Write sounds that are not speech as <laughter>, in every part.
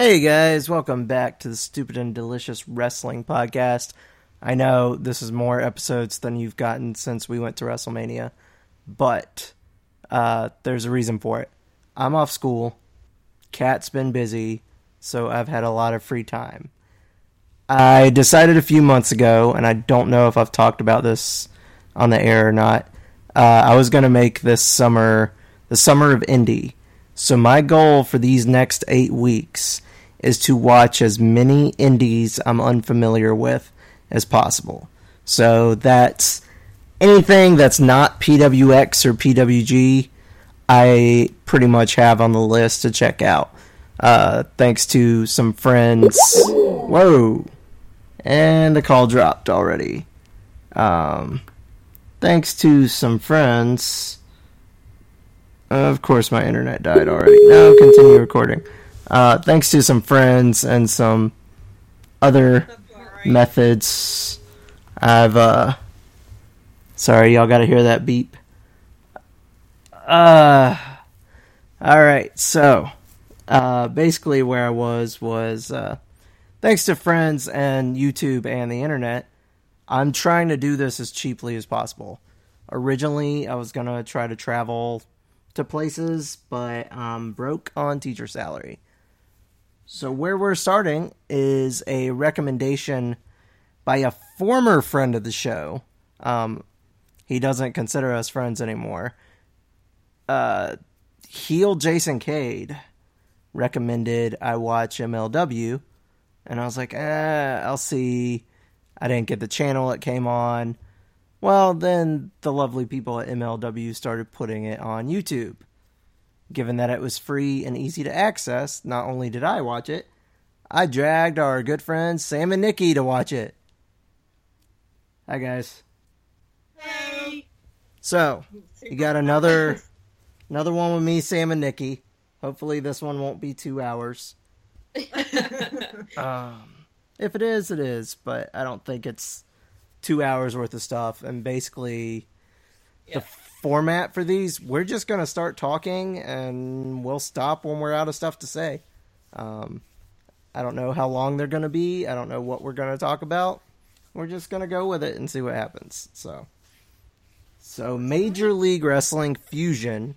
Hey guys, welcome back to the Stupid and Delicious Wrestling Podcast. I know this is more episodes than you've gotten since we went to WrestleMania, but uh, there's a reason for it. I'm off school, Kat's been busy, so I've had a lot of free time. I decided a few months ago, and I don't know if I've talked about this on the air or not. Uh, I was going to make this summer the summer of indie. So my goal for these next eight weeks is to watch as many indies I'm unfamiliar with as possible. So that's anything that's not PWX or PWG, I pretty much have on the list to check out. Uh, thanks to some friends. Whoa. And the call dropped already. Um, thanks to some friends. Of course, my internet died already. Now continue recording. Uh, thanks to some friends and some other right. methods, I've uh. Sorry, y'all got to hear that beep. Uh. All right, so uh, basically where I was was uh, thanks to friends and YouTube and the internet, I'm trying to do this as cheaply as possible. Originally, I was gonna try to travel to places, but I'm broke on teacher salary. So where we're starting is a recommendation by a former friend of the show. Um, he doesn't consider us friends anymore. Uh, heel Jason Cade recommended I watch MLW, and I was like, eh, I'll see. I didn't get the channel it came on. Well, then the lovely people at MLW started putting it on YouTube. Given that it was free and easy to access, not only did I watch it, I dragged our good friends Sam and Nikki to watch it. Hi, guys. Hey. So, you got another another one with me, Sam and Nikki. Hopefully, this one won't be two hours. <laughs> Um, if it is, it is, but I don't think it's two hours worth of stuff. And basically, Yeah. the format for these, we're just going to start talking and we'll stop when we're out of stuff to say. Um, I don't know how long they're going to be. I don't know what we're going to talk about. We're just going to go with it and see what happens. So, so Major League Wrestling Fusion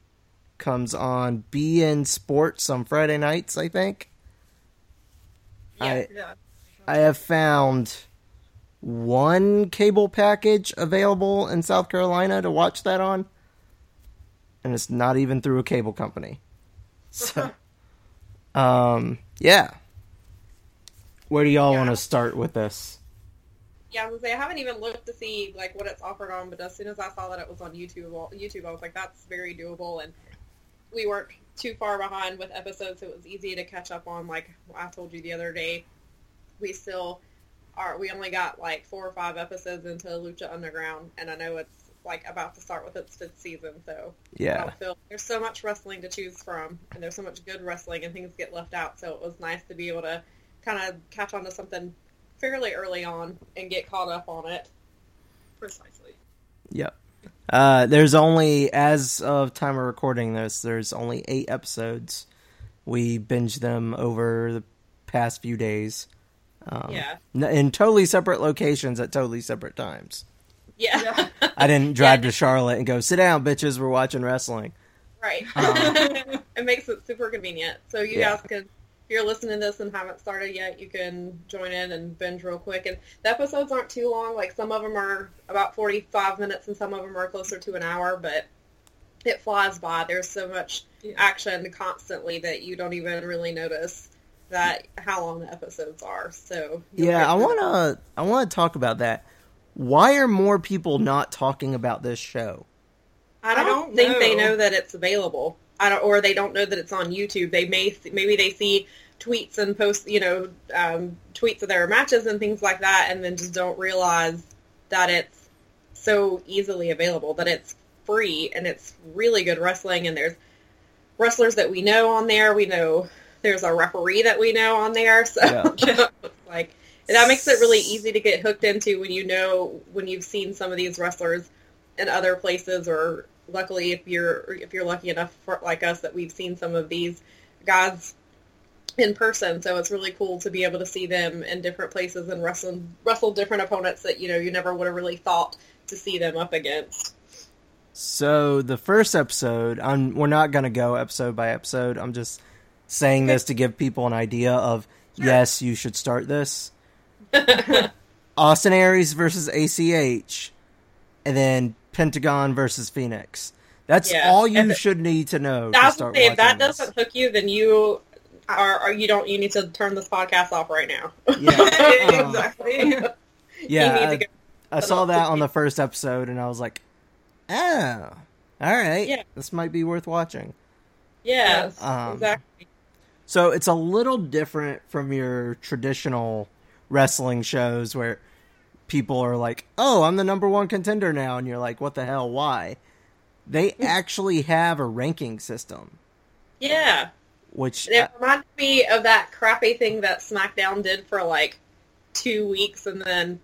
comes on beIN Sports on Friday nights, I think. I Yeah. I have found one cable package available in South Carolina to watch that on, and it's not even through a cable company. So, <laughs> um, yeah. Where do y'all Yeah. want to start with this? Yeah, I was gonna say I haven't even looked to see like what it's offered on, but as soon as I saw that it was on YouTube, YouTube, I was like, that's very doable, and we weren't too far behind with episodes, so it was easy to catch up on. Like I told you the other day, we still are. We only got like four or five episodes into Lucha Underground, and I know it's like about to start with its fifth season, so Yeah, don't feel there's so much wrestling to choose from, and there's so much good wrestling, and things get left out. So it was nice to be able to kind of catch on to something fairly early on and get caught up on it. Precisely. yep. Uh, there's only, as of time of recording this, there's only eight episodes. We binged them over the past few days. Um, Yeah. in totally separate locations at totally separate times. Yeah. <laughs> I didn't drive Yeah. to Charlotte and go, sit down, bitches, we're watching wrestling. right. Um, <laughs> it makes it super convenient. So you Yeah. guys can, if you're listening to this and haven't started yet, you can join in and binge real quick. And the episodes aren't too long. Like some of them are about 45 minutes and some of them are closer to an hour, but it flies by. There's so much action constantly that you don't even really notice that how long the episodes are. So Yeah, I want to I want to talk about that. Why are more people not talking about this show? I don't, I don't think they know. know that it's available. I don't, or they don't know that it's on YouTube. They may, maybe they see tweets and posts, you know, um, tweets of their matches and things like that, and then just don't realize that it's so easily available. That it's free and it's really good wrestling, and there's wrestlers that we know on there. We know there's a referee that we know on there, so Yeah. <laughs> like that makes it really easy to get hooked into when you know when you've seen some of these wrestlers in other places or luckily if you're if you're lucky enough for, like us that we've seen some of these guys in person. So it's really cool to be able to see them in different places and wrestle wrestle different opponents that you know you never would have really thought to see them up against. So the first episode, I'm, we're not going to go episode by episode. I'm just saying this to give people an idea of yes, you should start this. <laughs> Austin Aries versus ACH, and then Pentagon versus Phoenix. That's Yeah. all you And should need to know to start if that this. doesn't hook you, then you are, are you don't you need to turn this podcast off right now. Yeah, <laughs> exactly. need yeah. to I. I saw that on the first episode, and I was like, "Oh, all right, Yeah. this might be worth watching." Yes. Um, exactly. So it's a little different from your traditional wrestling shows where people are like, "Oh, I'm the number one contender now," and you're like, "What the hell? Why?" They hmm. actually have a ranking system, Yeah, which it reminded me of that crappy thing that SmackDown did for like two weeks, and then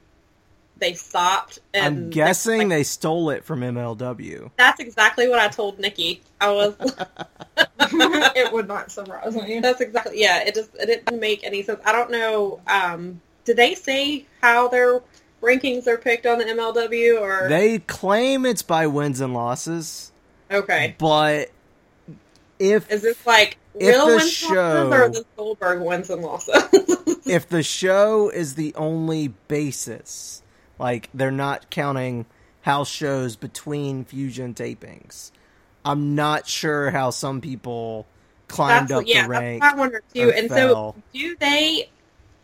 they stopped. And I'm guessing like, they stole it from MLW. that's exactly what I told Nikki. I was. <laughs> <laughs> it would not <laughs> surprise me. That's exactly yeah. It just it didn't make any sense. I don't know. Um, did they say how their rankings are picked on the MLW or They claim it's by wins and losses, okay? but if Is this like If real the wins show- or the Goldberg wins and losses? if the show is the only basis, like they're not counting house shows between fusion tapings, I'm not sure how some people climbed that's up yeah. the rank. I wonder too. or And fell. so, do they?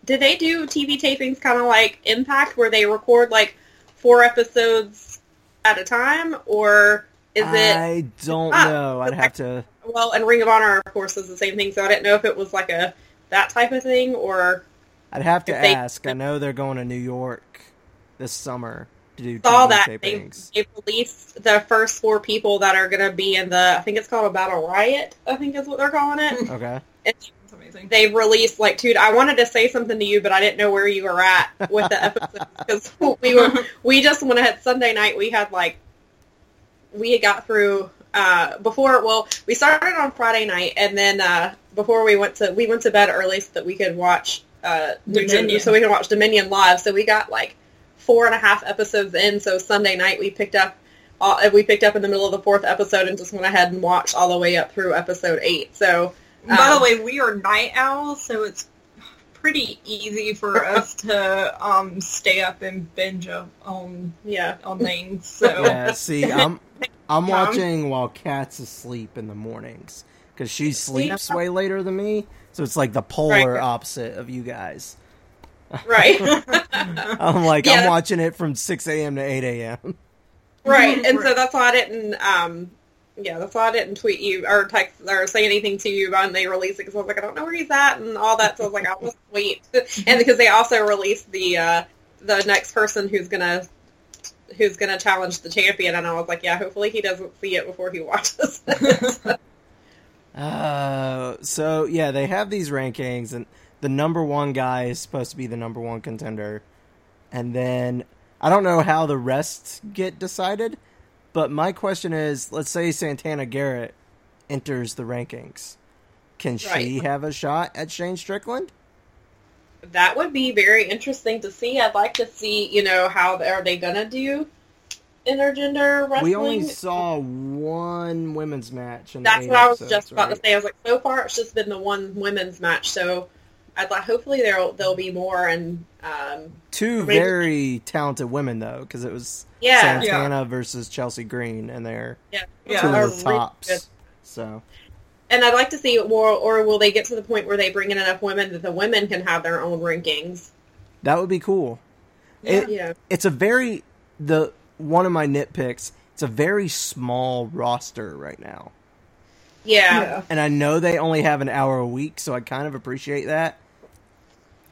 Do they do TV tapings kind of like Impact, where they record like four episodes at a time, or is it? I don't Ah, know. I'd have to. Well, and Ring of Honor, of course, is the same thing. So I didn't know if it was like a that type of thing, or I'd have to If they- ask. I know they're going to New York this summer to do saw TV that they, tapings. they released the first four people that are going to be in the. I think it's called a battle riot. I think is what they're calling it. <laughs> Okay. It's, That's amazing. they released like two. I wanted to say something to you, but I didn't know where you were at with the episode because <laughs> we were we just went ahead Sunday night. We had like we had got through uh, before. Well, we started on Friday night, and then uh, before we went to we went to bed early so that we could watch uh, Dominion. so we can watch Dominion live. So we got like four and a half episodes in. So Sunday night we picked up. Uh, we picked up in the middle of the fourth episode and just went ahead and watched all the way up through episode eight. So By um, the way, we are night owls, so it's pretty easy for <laughs> us to um, stay up and binge up on yeah, on things. So <laughs> Yeah. See, I'm I'm Tom? watching while Kat's asleep in the mornings because she sleeps way later than me. So it's like the polar Right. opposite of you guys. Right. <laughs> I'm like Yeah. I'm watching it from 6 a.m. to 8 a.m. Right, and so that's why I didn't. Um, yeah, that's why I didn't tweet you or text or say anything to you when they released it because I was like, I don't know where he's at and all that. So I was like, I'll just <laughs> wait. and because they also released the uh, the next person who's gonna who's gonna challenge the champion, and I was like, yeah, hopefully he doesn't see it before he watches. it. <laughs> Uh, so yeah, they have these rankings, and the number one guy is supposed to be the number one contender, and then I don't know how the rest get decided. But my question is, let's say Santana Garrett enters the rankings, can she have a shot at Shane Strickland? that would be very interesting to see. I'd like to see, you know, how are they gonna do intergender wrestling? We only saw one women's match. In That's what I was just about right? to say. I was like, so far it's just been the one women's match, so I'd like hopefully there'll there'll be more and um, Two Maybe- very talented women though, because it was yeah, Santana versus Chelsea Green, and they're yeah, Yeah, two are of the tops. good. So And I'd like to see more, or will they get to the point where they bring in enough women that the women can have their own rankings? that would be cool. It, Yeah, it's a very the one of my nitpicks. It's a very small roster right now, yeah, and I know they only have an hour a week, so I kind of appreciate that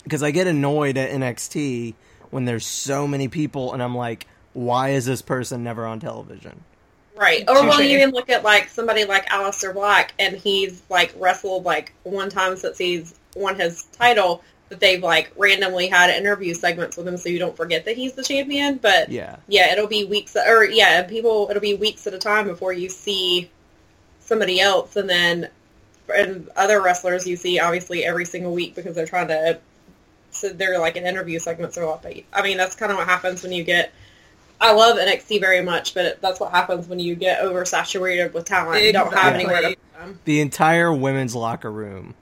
because I get annoyed at NXT when there's so many people, and I'm like, why is this person never on television? right. Or will you even look at like somebody like Aleister Black, and he's like wrestled like one time since he's won his title. But they've like randomly had interview segments with him, so you don't forget that he's the champion. But Yeah, yeah, it'll be weeks, or yeah, people, it'll be weeks at a time before you see somebody else, and then and other wrestlers you see obviously every single week because they're trying to. So they're like an interview segments or what. But I mean, that's kind of what happens when you get. I love NXT very much, but that's what happens when you get oversaturated with talent. You don't have Exactly. anywhere to put them. The entire women's locker room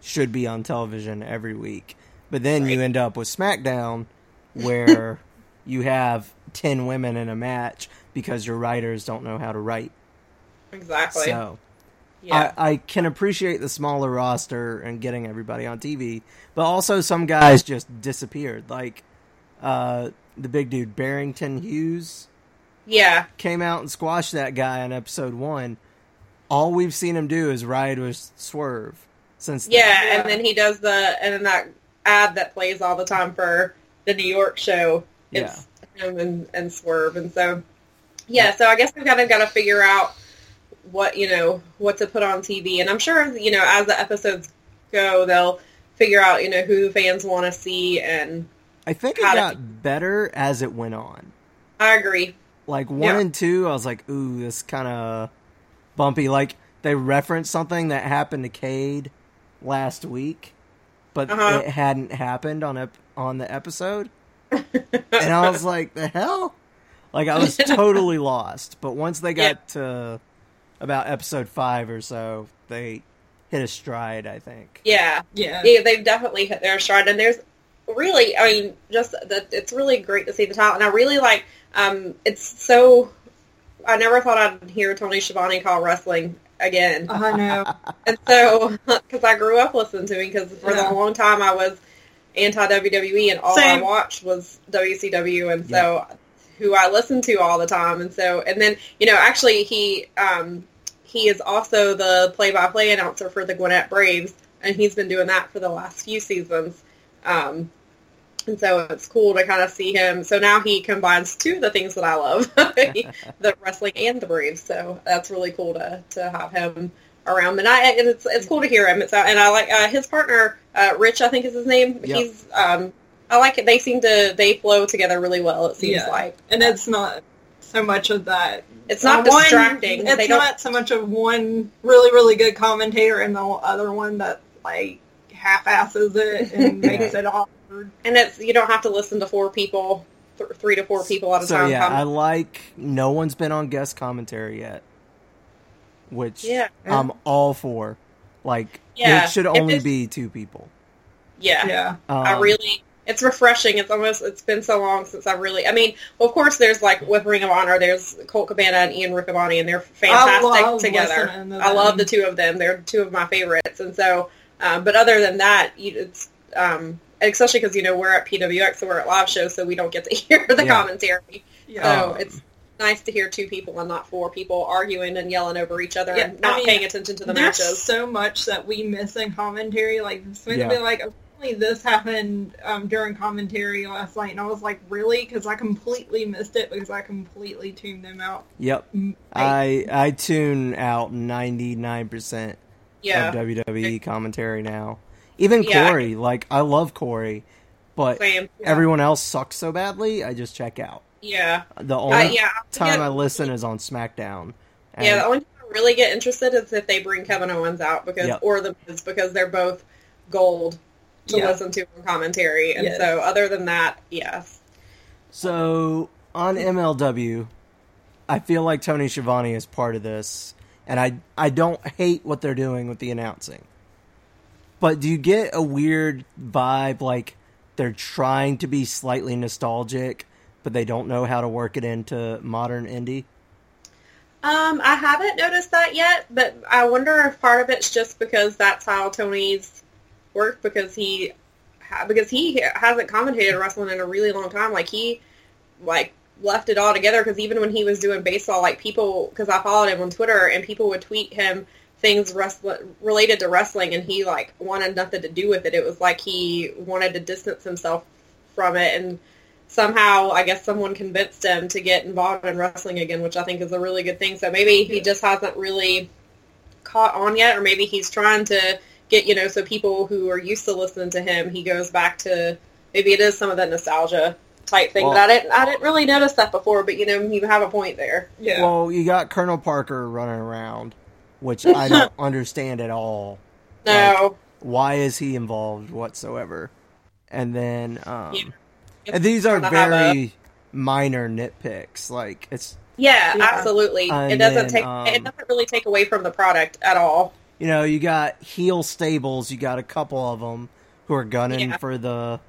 should be on television every week. But then you end up with SmackDown <laughs> where you have 10 women in a match because your writers don't know how to write. Exactly. So yeah. I, I can appreciate the smaller roster and getting everybody on TV, but also some guys just disappeared. Like uh, the big dude Barrington Hughes yeah. came out and squashed that guy on episode one. All we've seen him do is ride with Swerve since. then. Yeah, Yeah. and then he does the and then that ad that plays all the time for the New York show. It's him and, and Swerve, and so yeah. So I guess we've kind of got to figure out what you know what to put on TV, and I'm sure you know as the episodes go, they'll figure out you know who fans want to see, and I think it to- got better as it went on. I agree. Like one Yeah. and two, I was like, "Ooh, this kind of bumpy." Like they referenced something that happened to Cade last week, but Uh-huh. it hadn't happened on ep- on the episode, <laughs> and I was like, "The hell!" Like I was <laughs> totally lost. But once they got to about episode five or so, they hit a stride. I think. Yeah, Yeah. yeah, they've definitely hit their stride, and there's really, I mean, just that it's really great to see the talent. And I really like, um, it's so. I never thought I'd hear Tony Schiavone call wrestling again, I know. <laughs> and so <laughs> because I grew up listening to him, because for Yeah. a long time I was anti WWE, and all I watched was WCW, and so who I listen to all the time, and so and then you know actually he um, he is also the play-by-play announcer for the Gwinnett Braves, and he's been doing that for the last few seasons. Um, and so it's cool to kind of see him. So now he combines two of the things that I love, <laughs> the wrestling and the Braves. So that's really cool to, to have him around. And I and it's it's cool to hear him. It's and I like uh, his partner, uh, Rich. I think is his name. Yep. He's um, I like it. They seem to they flow together really well. It seems Yeah. like, And it's not so much of that. it's not Uh, one- distracting. It's they don't so much of one really, really good commentator and the other one that like half-asses it and <laughs> makes it awkward. and it's you don't have to listen to four people, th- three to four people at a So time. yeah, com- I like. No one's been on guest commentary yet, which yeah, I'm all for. Like Yeah, it should only be two people. yeah. Yeah. Um, I really, it's refreshing. It's almost, it's been so long since I've really, I mean, well, of course, there's like with Ring of Honor, there's Colt Cabana and Ian Riccaboni, and they're fantastic love together. to I love the two of them. They're two of my favorites, and so, um, but other than that, it's, um, especially because you know we're at PWX, so we're at live shows, so we don't get to <laughs> hear the Yeah. commentary. Yeah. So Um, it's nice to hear two people and not four people arguing and yelling over each other Yeah, and not I mean, paying attention to the There's matches. so much that we miss in commentary. Like, Smith Yeah. would be like, apparently this happened um, during commentary last night. And I was like, really? Because I completely missed it because I completely tuned them out. Yep. I I tune out ninety nine percent of WWE commentary now. Even Yeah. Corey, like I love Corey, but same. Yeah. everyone else sucks so badly. I just check out. Yeah, The uh, only yeah. time. I listen is on SmackDown. And Yeah, the only time I really get interested is if they bring Kevin Owens out because Yep. or the Miz because they're both gold to Yeah. listen to on commentary. And Yes. so other than that, yes. So on MLW, I feel like Tony Schiavone is part of this, and I I don't hate what they're doing with the announcing. But do you get a weird vibe like they're trying to be slightly nostalgic, but they don't know how to work it into modern indie? Um, I haven't noticed that yet, but I wonder if part of it's just because that's how Tony's worked because he because he hasn't commentated wrestling in a really long time. Like he like left it all together because even when he was doing baseball, like people because I followed him on Twitter and people would tweet him things wrestling related to wrestling, and he like wanted nothing to do with it. It was like he wanted to distance himself from it and somehow I guess someone convinced him to get involved in wrestling again, which I think is a really good thing. So maybe he just hasn't really caught on yet, or maybe he's trying to get you know so people who are used to listening to him, he goes back to maybe it is some of that nostalgia type thing. Well- but I didn't I didn't really notice that before, but you know you have a point there. Yeah. Well, you got Colonel Parker running around, which I <laughs> don't understand at all. No. Why is he involved whatsoever? And then, um, Yeah. and these are Kinda a- very minor nitpicks. Like it's Yeah, Yeah. absolutely. And it doesn't then, take um, it doesn't really take away from the product at all. You know, you got heel stables, you got a couple of them who are gunning Yeah. for the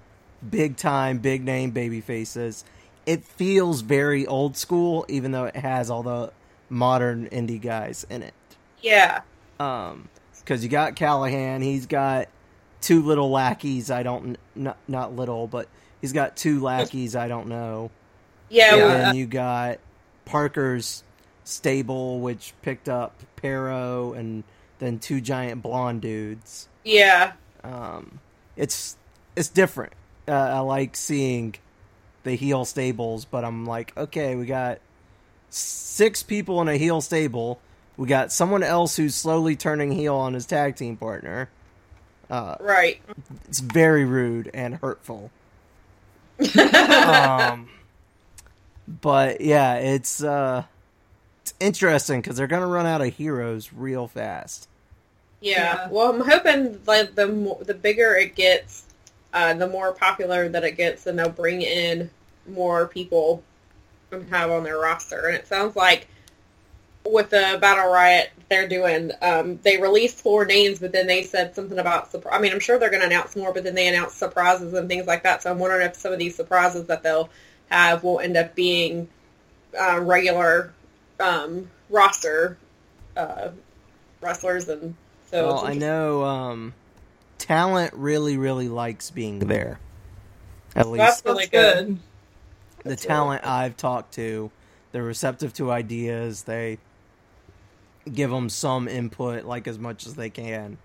big time, big name baby faces. It feels very old school, even though it has all the modern indie guys in it. Yeah. Um, because you got Callihan, he's got two little lackeys. I don't not not little, but he's got two lackeys. I don't know. Yeah. And well, uh, you got Parker's stable, which picked up Pero and then two giant blonde dudes. yeah. Um, it's it's different. Uh, I like seeing the heel stables, but I'm like, okay, we got six people in a heel stable. We got someone else who's slowly turning heel on his tag team partner. Uh, Right. it's very rude and hurtful. <laughs> um, but yeah, it's uh, it's interesting because they're gonna run out of heroes real fast. Yeah. Yeah. Well, I'm hoping like the more, the bigger it gets, uh, the more popular that it gets, and they'll bring in more people and have on their roster. And it sounds like with the Battle Riot they're doing, um, they released four names, but then they said something about surprise. I mean, I'm sure they're going to announce more, but then they announced surprises and things like that. So I'm wondering if some of these surprises that they'll have will end up being uh, regular um, roster uh, wrestlers and. So well, I know um, talent really, really likes being there. At least That's really That's good. good. the That's talent really I've talked to, they're receptive to ideas. They give them some input, like as much as they can.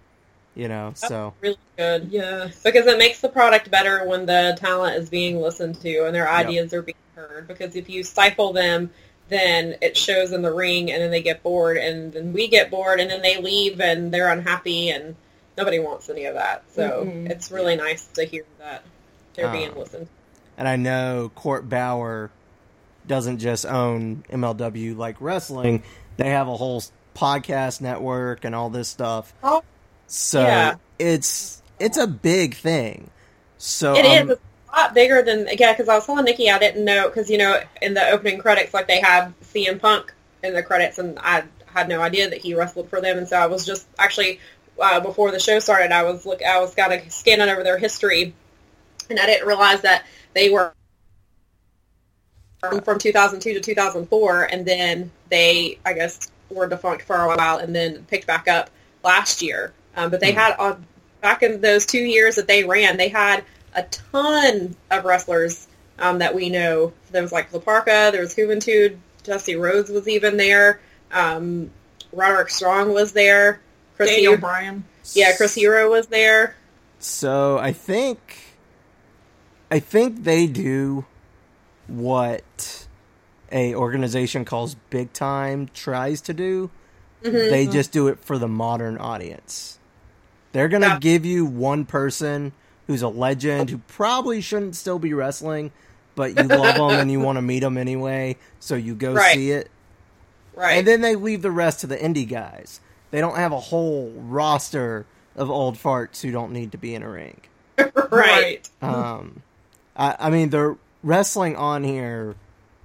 You know, so really good Yeah. because it makes the product better when the talent is being listened to and their Yep. ideas are being heard. Because if you stifle them, then it shows in the ring, and then they get bored, and then we get bored, and then they leave, and they're unhappy, and nobody wants any of that. So Mm-mm. it's really nice to hear that they're being Um, listened. and I know Court Bauer doesn't just own MLW like wrestling; they have a whole podcast network and all this stuff. Oh, So Yeah. it's it's a big thing. So It is. um, It's a lot bigger than yeah. Because I was telling Nikki I didn't know because you know in the opening credits like they have CM Punk in the credits and I had no idea that he wrestled for them and so I was just actually uh, before the show started I was look I was kind of scanning over their history and I didn't realize that they were from 2002 to 2004 and then they I guess were defunct for a while and then picked back up last year. Um, but they Hmm. had uh, back in those two years that they ran, they had a ton of wrestlers um, that we know. There was like La Parka, there was Juventud, Dusty Rhodes was even there, um, Roderick Strong was there, Chris Daniel Hero, Bryan. yeah, Chris Hero was there. So I think I think they do what a organization calls big time tries to do. Mhm. They just do it for the modern audience. They're going to Yeah. give you one person who's a legend who probably shouldn't still be wrestling, but you love them and you want to meet them anyway, so you go Right. see it. Right. And then they leave the rest to the indie guys. They don't have a whole roster of old farts who don't need to be in a ring. <laughs> right. Um, I, I mean, the wrestling on here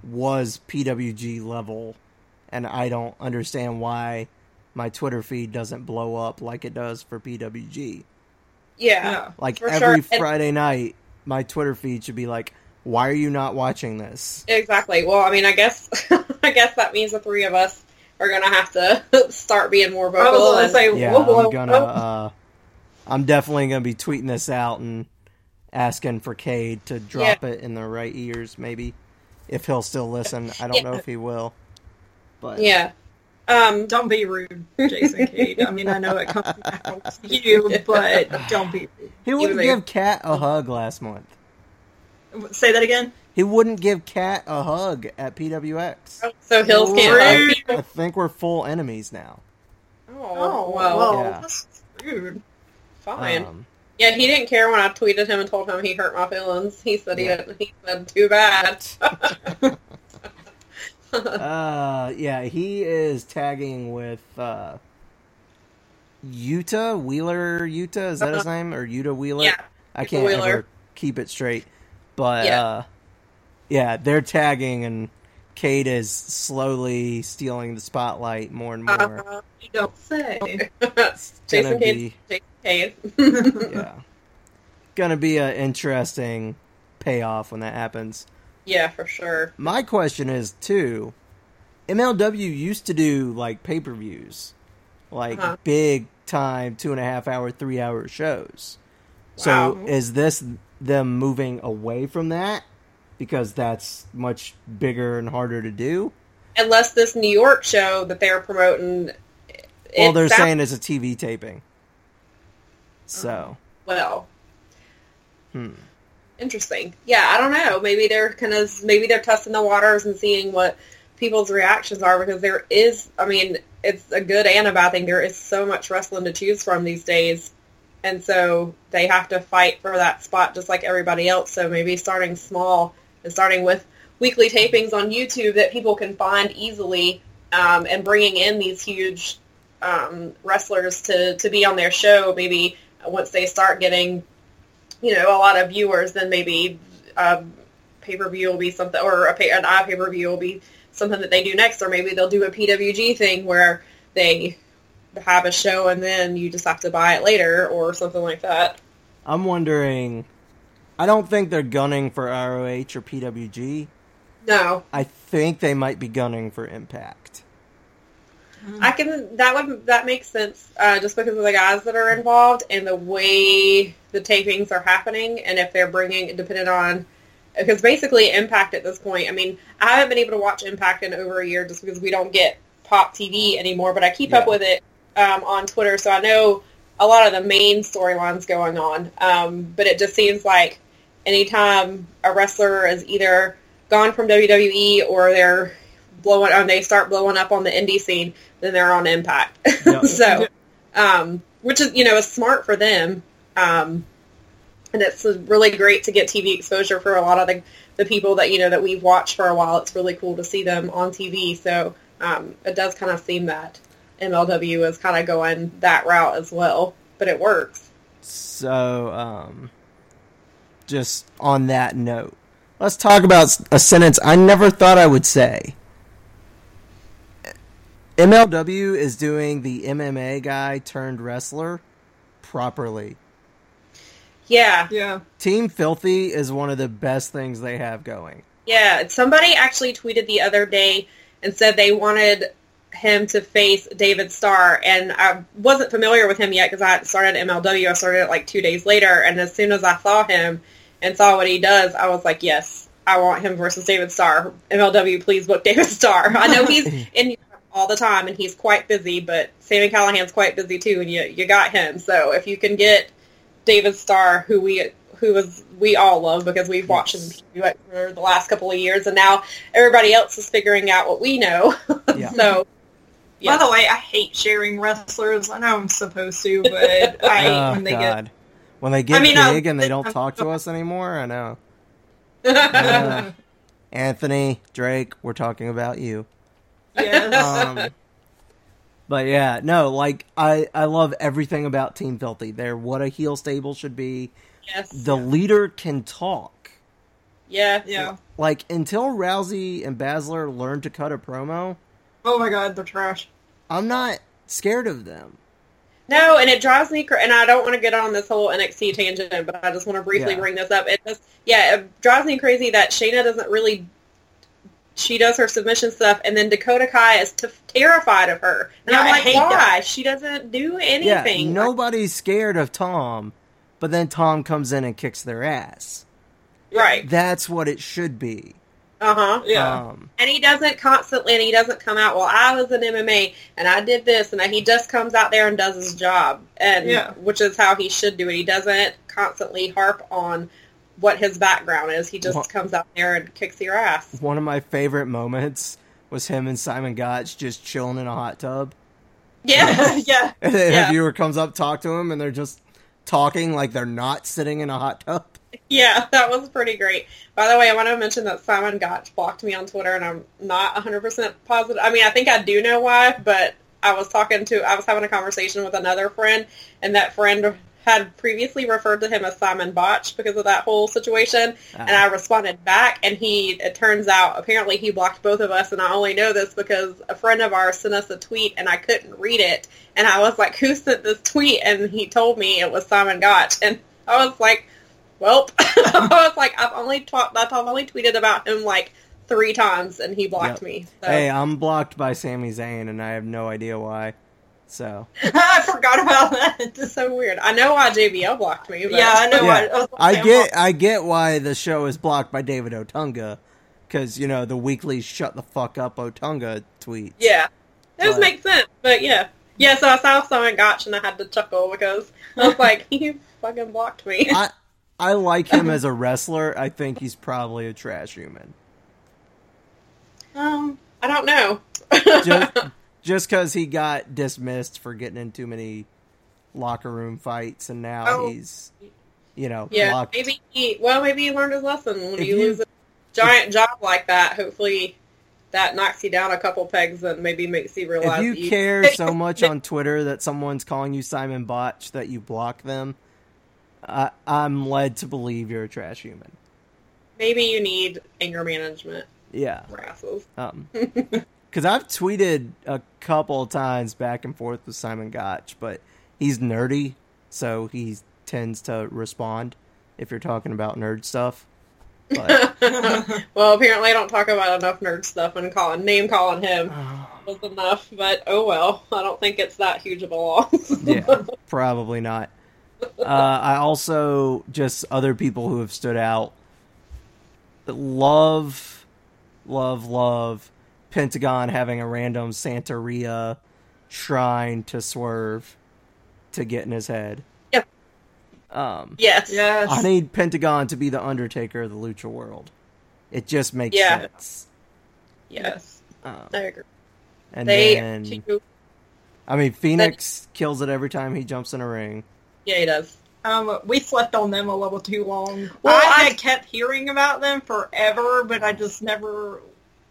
was PWG level, and I don't understand why my Twitter feed doesn't blow up like it does for PWG. Yeah. Yeah. Like For every sure. And- Friday night, my Twitter feed should be like, "Why are you not watching this?" Exactly. Well, I mean, I guess <laughs> I guess that means the three of us are gonna have to <laughs> start being more vocal. I was gonna and- say, Yeah, whoa, whoa, I'm gonna. whoa. Uh, I'm definitely gonna be tweeting this out and asking for Cade to drop it in the right ears, maybe if he'll still listen. I don't know if he will, but yeah. Um, Don't be rude, Jason Cade. I mean, I know it comes from you, but don't be he wouldn't give Kat a hug last month. Say that again. He wouldn't give Kat a hug at PWX. so Hills can't Rude. love people. I think we're full enemies now. Oh, well, whoa, Yeah. that's rude. fine. Um, yeah, he didn't care when I tweeted him and told him he hurt my feelings. He said Yeah. he didn't. He said too bad. <laughs> uh, yeah, he is tagging with uh, Utah Wheeler Utah is that his Uh-huh. name or Utah Wheeler? Yeah, I can't Wheeler. ever keep it straight. But Yeah. uh yeah, they're tagging and Cade is slowly stealing the spotlight more and more. Uh, You don't say. <laughs> Jason be- Jason yeah. Gonna be an interesting payoff when that happens. Yeah, for sure. My question is too. MLW used to do like pay per views, like Uh-huh. big time two and a half hour, three hour shows. So is this them moving away from that because that's much bigger and harder to do? Unless this New York show that they're promoting. well, they're saying it's a TV taping. So, well. hmm. Interesting. Yeah, I don't know. Maybe they're kind of maybe they're testing the waters and seeing what people's reactions are because there is. I mean, it's a good and a bad thing. There is so much wrestling to choose from these days, and so they have to fight for that spot just like everybody else. So maybe starting small and starting with weekly tapings on YouTube that people can find easily, um, and bringing in these huge um, wrestlers to to be on their show. Maybe once they start getting you know, a lot of viewers, then maybe um, pay per view will be something, or a pay, an eye pay per view will be something that they do next, or maybe they'll do a PWG thing where they have a show and then you just have to buy it later, or something like that. I'm wondering. I don't think they're gunning for ROH or PWG. No, I think they might be gunning for Impact. I can. That would that makes sense, uh, just because of the guys that are involved and the way the tapings are happening, and if they're bringing, depending on, because basically Impact at this point. I mean, I haven't been able to watch Impact in over a year just because we don't get Pop TV anymore, but I keep up with it um, on Twitter, so I know a lot of the main storylines going on. Um, but it just seems like anytime a wrestler is either gone from WWE or they're blowing, or they start blowing up on the indie scene, then they're on Impact. <laughs> So, um, which is you know is smart for them, um, and it's really great to get TV exposure for a lot of the the people that you know that we've watched for a while. It's really cool to see them on TV. So um, it does kind of seem that MLW is kind of going that route as well, but it works. So, um, just on that note, let's talk about a sentence I never thought I would say. MLW is doing the MMA guy turned wrestler properly. Yeah, Yeah. Team Filthy is one of the best things they have going. Yeah, somebody actually tweeted the other day and said they wanted him to face David Starr, and I wasn't familiar with him yet because I started MLW. I started it like two days later, and as soon as I saw him and saw what he does, I was like, yes, I want him versus David Starr. MLW, please book David Starr. I know he's <laughs> in all the time and he's quite busy, but Sami Callihan's quite busy too, and you you got him. So if you can get David Starr, who we who was we all love because we've watched him for the last couple of years, and now everybody else is figuring out what we know. <laughs> Yeah. so, yeah. By the way, I hate sharing wrestlers. I know I'm supposed to, but I hate <laughs> oh, when they God. When they get I mean, big and they don't I'm- talk to <laughs> us anymore, I know. Uh, Anthony, Drake, we're talking about you. Get yes. <laughs> um, but yeah, no, like I I love everything about Team Filthy. They're what a heel stable should be. yes, The leader can talk. yeah, yeah. Like until Rousey and Baszler learn to cut a promo, Oh my god, they're trash. I'm not scared of them. No, and it drives me crazy. And I don't want to get on this whole NXT tangent, but I just want to briefly Yeah. bring this up. It just, yeah, it drives me crazy that Shayna doesn't really. She does her submission stuff, and then Dakota Kai is t- terrified of her. And Yeah, I'm like, why? that. She doesn't do anything. Yeah, nobody's scared of Tom, but then Tom comes in and kicks their ass. right? That's what it should be. Uh huh. Yeah. Um, And he doesn't constantly, and he doesn't come out. Well, I was in MMA, and I did this, and he just comes out there and does his job, and Yeah. which is how he should do it. He doesn't constantly harp on what his background is. He just comes out there and kicks your ass. one of my favorite moments was him and Simon Gotch just chilling in a hot tub. Yeah, <laughs> <laughs> yeah. And Yeah. a viewer comes up, talk to him, and they're just talking like they're not sitting in a hot tub. yeah, that was pretty great. By the way, I want to mention that Simon Gotch blocked me on Twitter, and I'm not 100% positive. I mean, I think I do know why, but I was talking to, I was having a conversation with another friend, and that friend had previously referred to him as Simon Botch because of that whole situation, Ah. and I responded back, and he, it turns out, apparently he blocked both of us, and I only know this because a friend of ours sent us a tweet, and I couldn't read it, and I was like, <laughs> who sent this tweet? And he told me it was Simon Gotch, and I was like, well, <laughs> I was like, I've only talked, I've only tweeted about him like three times, and he blocked Yep. me. So. Hey, I'm blocked by Sami Zayn, and I have no idea why. So <laughs> I forgot about that. It's just so weird. I know why JBL blocked me. But Yeah, I know. Yeah. I, I, I like, get I get why the show is blocked by David Otunga, because you know the weekly "shut the fuck up" Otunga tweet. Yeah, it does make sense. But yeah, yeah. So I saw Simon Gotch and I had to chuckle because I was like, <laughs> he fucking blocked me. I I like him <laughs> as a wrestler. I think he's probably a trash human. Um, I don't know. Just just because he got dismissed for getting in too many locker room fights, and now Oh. he's you know yeah, locked. maybe he. Well, maybe he learned his lesson. When If you, you- lose a giant job like that, hopefully that knocks you down a couple pegs and maybe makes you realize. If that you care so <laughs> much on Twitter that someone's calling you Simon Botch that you block them, I, I'm led to believe you're a trash human. maybe you need anger management Yeah. classes. Um, <laughs> because I've tweeted a couple of times back and forth with Simon Gotch, but he's nerdy, so he tends to respond if you're talking about nerd stuff. But <laughs> well, apparently I don't talk about enough nerd stuff, and calling name calling him <sighs> was enough. But oh well, I don't think it's that huge of a loss. yeah, <laughs> probably not. Uh, I also just other people who have stood out. Love, love, love. Pentagon having a random Santeria shrine to swerve to get in his head. Yep. Um, yes. yes. I need Pentagon to be the Undertaker of the Lucha world. It just makes Yeah. sense. Yes. Um, I agree. and They. then, too- I mean, Phoenix kills it every time he jumps in a ring. yeah, he does. Um, we slept on them a little too long. Well, I, I- had kept hearing about them forever, but I just never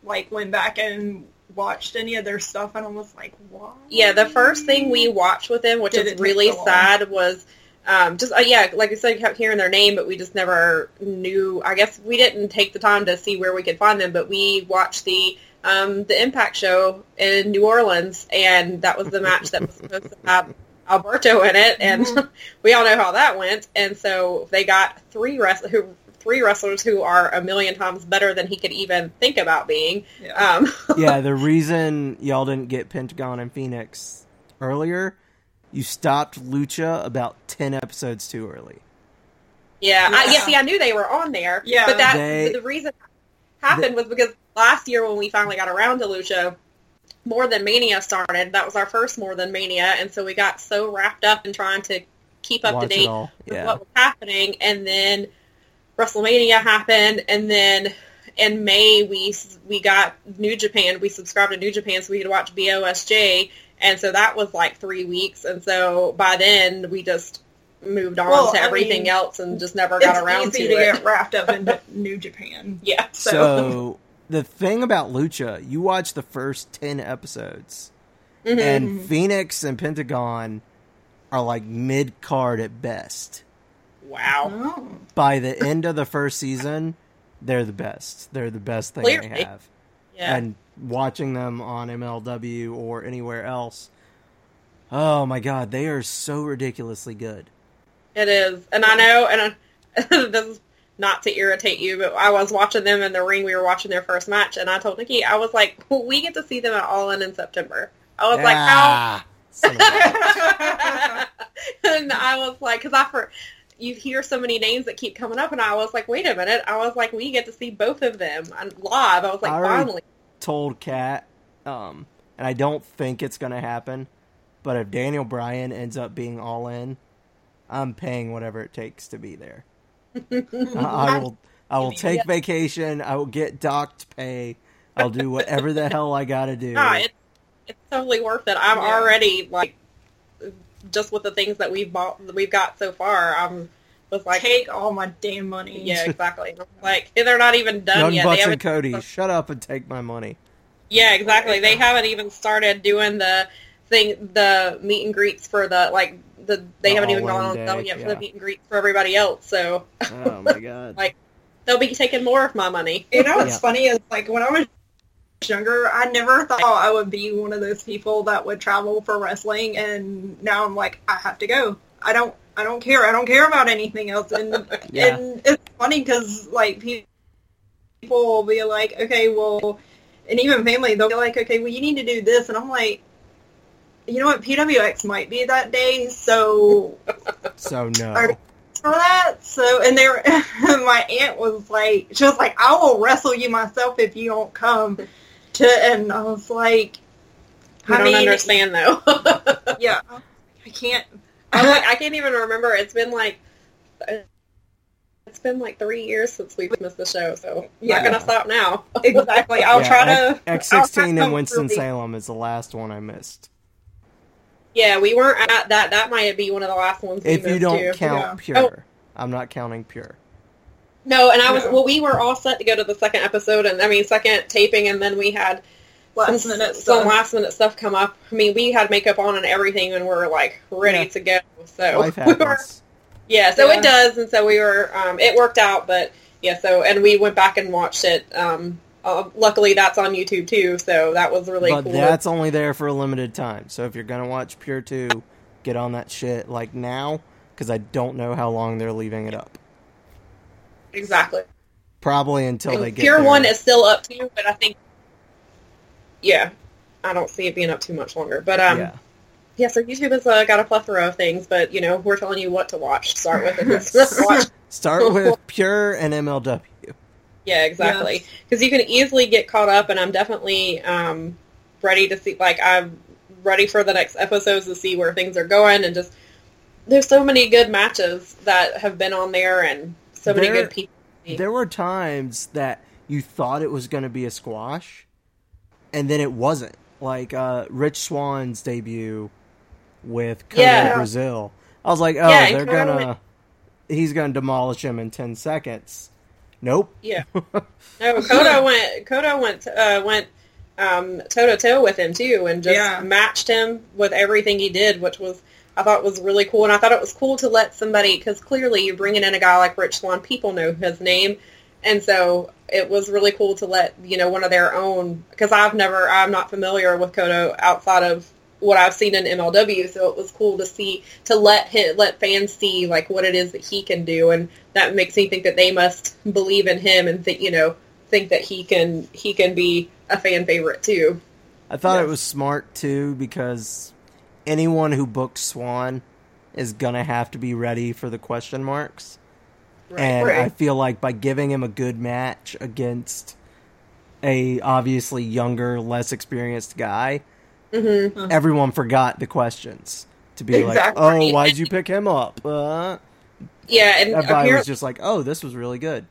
like went back and watched any of their stuff, and I was like, why? Yeah, the first thing we watched with them, which Did is really so sad, was um, just uh, yeah, like I said, kept hearing their name, but we just never knew. I guess we didn't take the time to see where we could find them, but we watched the um, the Impact show in New Orleans, and that was the match that was supposed to have Alberto in it, and Mhm. <laughs> we all know how that went. And so they got three wrestlers who three wrestlers who are a million times better than he could even think about being. Yeah. Um, <laughs> yeah, <laughs> the reason y'all didn't get Pentagon and Phoenix earlier, you stopped Lucha about ten episodes too early. Yeah, I, Yeah. yeah. See, I knew they were on there. Yeah. but that They- the reason it happened was because last year when we finally got around to Lucha, More Than Mania started. That was our first More Than Mania, and so we got so wrapped up in trying to keep up to date all. with what was happening, and then WrestleMania happened, and then in May we we got New Japan. We subscribed to New Japan so we could watch BOSJ, and so that was like three weeks, and so by then we just moved on Well, to I everything mean, else and just never got around easy to, to it. get wrapped up into <laughs> New Japan. Yeah. So, So the thing about Lucha, you watch the first ten episodes, Mhm. and Phoenix and Pentagon are like mid card at best. Wow. Oh. By the end of the first season, they're the best. They're the best thing Clearly. they have. Yeah. And watching them on MLW or anywhere else, oh my god, they are so ridiculously good. It is, and I know, and I, <laughs> this is not to irritate you, but I was watching them in the ring. We were watching their first match, and I told Nikki, I was like, "We get to see them at All In in September." I was like, "How?" Ah, son of a- and I was like, because I for you hear so many names that keep coming up, and I was like, "Wait a minute!" I was like, "We get to see both of them live." I was like, I "Finally!" told Kat, um, and I don't think it's going to happen. But if Daniel Bryan ends up being all in, I'm paying whatever it takes to be there. <laughs> I, I will. I will take vacation. I will get docked pay. I'll do whatever the hell I got to do. <laughs> No, it's it's totally worth it. I'm Yeah. already like just with the things that we've bought, that we've got so far. Um, I'm was like, Take all my damn money. yeah, exactly. like they're not even done Young yet. They Bucks haven't, and Cody, shut up and take my money. yeah, exactly. They haven't even started doing the thing the meet and greets for the like the they The haven't even gone on Day, sale yet for yeah. the meet and greets for everybody else. So Oh my god. <laughs> Like- they'll be taking more of my money. You know what's Yeah. funny is like when I was younger, I never thought I would be one of those people that would travel for wrestling, and now I'm like, I have to go. I don't, I don't care. I don't care about anything else. And <laughs> Yeah. and it's funny because like people will be like, okay, well, and even family, they'll be like, okay, well, you need to do this, and I'm like. You know what? PWX might be that day, so <laughs> So no. For that. So, and there, <laughs> my aunt was like, she was like, I will wrestle you myself if you don't come to, and I was like, I, I don't mean, understand though. <laughs> yeah, I can't. I'm like, I can't even remember. It's been like it's been like three years since we've missed the show, so I'm Yeah. not gonna stop now. <laughs> Exactly. I'll Yeah, try to. X I'll try sixteen to in Winston Salem is the last one I missed. yeah, we weren't at that. That might be one of the last ones. We If you don't too. count Yeah. pure, Oh. I'm not counting pure. No, and I was No. well. We were all set to go to the second episode, and I mean second taping, and then we had Last some, minute some stuff. last minute stuff come up. I mean, we had makeup on and everything, and we're like ready Yeah. to go. So Life <laughs> we were, yeah, so Yeah. it does, and so we were. Um, it worked out, but yeah. So and we went back and watched it. Um, uh, luckily, that's on YouTube too, so that was really but cool. that's only there for a limited time. So if you're gonna watch Pure Two, get on that shit like now, because I don't know how long they're leaving it up. Exactly. Probably until they get Pure there. One is still up too, but I think, yeah, I don't see it being up too much longer. But um, yeah. Yeah, so YouTube has uh, got a plethora of things, but you know we're telling you what to watch. Start with it. <laughs> watch. Start with <laughs> Pure and MLW. Yeah, exactly. Because you can easily get caught up, and I'm definitely um, ready to see. Like I'm ready for the next episodes to see where things are going, and just there's so many good matches that have been on there, and so many There- good people. There were times that you thought it was going to be a squash, and then it wasn't. Like uh, Rich Swann's debut with Kotto Yeah. Brazil. I was like, oh, Yeah, they're gonna, went- he's gonna demolish him in ten seconds. Nope. Yeah. <laughs> No, Kotto went. Kotto went. Uh, went um, toe to toe with him too, and just Yeah. matched him with everything he did, which was I thought it was really cool. And I thought it was cool to let somebody because clearly you're bringing in a guy like Rich Swann, people know his name, and so it was really cool to let you know one of their own because I've never I'm not familiar with Kotto outside of what I've seen in MLW, so it was cool to see to let him, let fans see like what it is that he can do, and that makes me think that they must believe in him and think you know think that he can he can be a fan favorite too. I thought it was smart too because anyone who booked Swann is gonna have to be ready for the question marks. and Right. I feel like by giving him a good match against a obviously younger, less experienced guy, hmm everyone forgot the questions to be Exactly. like, "Oh, why'd you pick him up?" Uh, Yeah, and everybody was just like, "Oh, this was really good."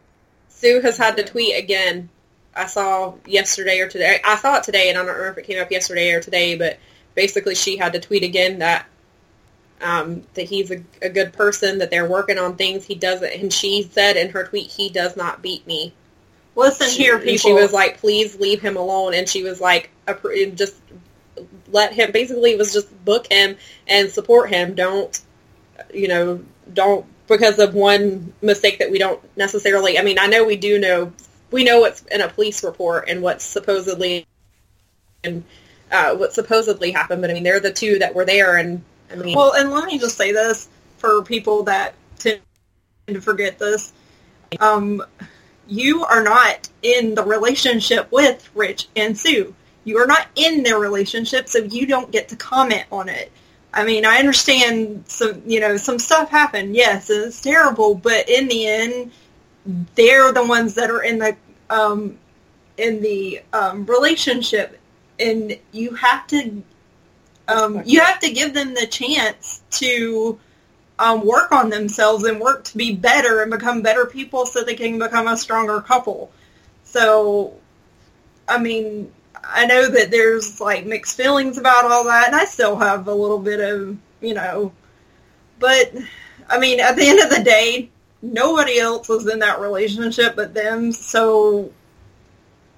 Sue has had to tweet again. I saw yesterday or today. I saw it today, and I don't know if it came up yesterday or today, but basically she had to tweet again that um, that he's a, a good person, that they're working on things. He doesn't, and she said in her tweet, "He does not beat me." Listen She- here, people. She was like, "Please leave him alone," and she was like, "Just let him." Basically, it was just book him and support him. Don't, you know, don't because of one mistake that we don't necessarily. I mean, I know we do know we know what's in a police report and what's supposedly and uh, what supposedly happened, but I mean, they're the two that were there, and I mean, Well, and let me just say this for people that tend to forget this. Um, you are not in the relationship with Rich and Sue. You are not in their relationship, so you don't get to comment on it. I mean, I understand some, you know, some stuff happened, yes, and it's terrible, but in the end, they're the ones that are in the um, in the um, relationship, and you have to um, you have to give them the chance to um, work on themselves and work to be better and become better people so they can become a stronger couple. So, I mean, I know that there's like mixed feelings about all that, and I still have a little bit of, you know, but I mean, at the end of the day, nobody else is in that relationship but them, so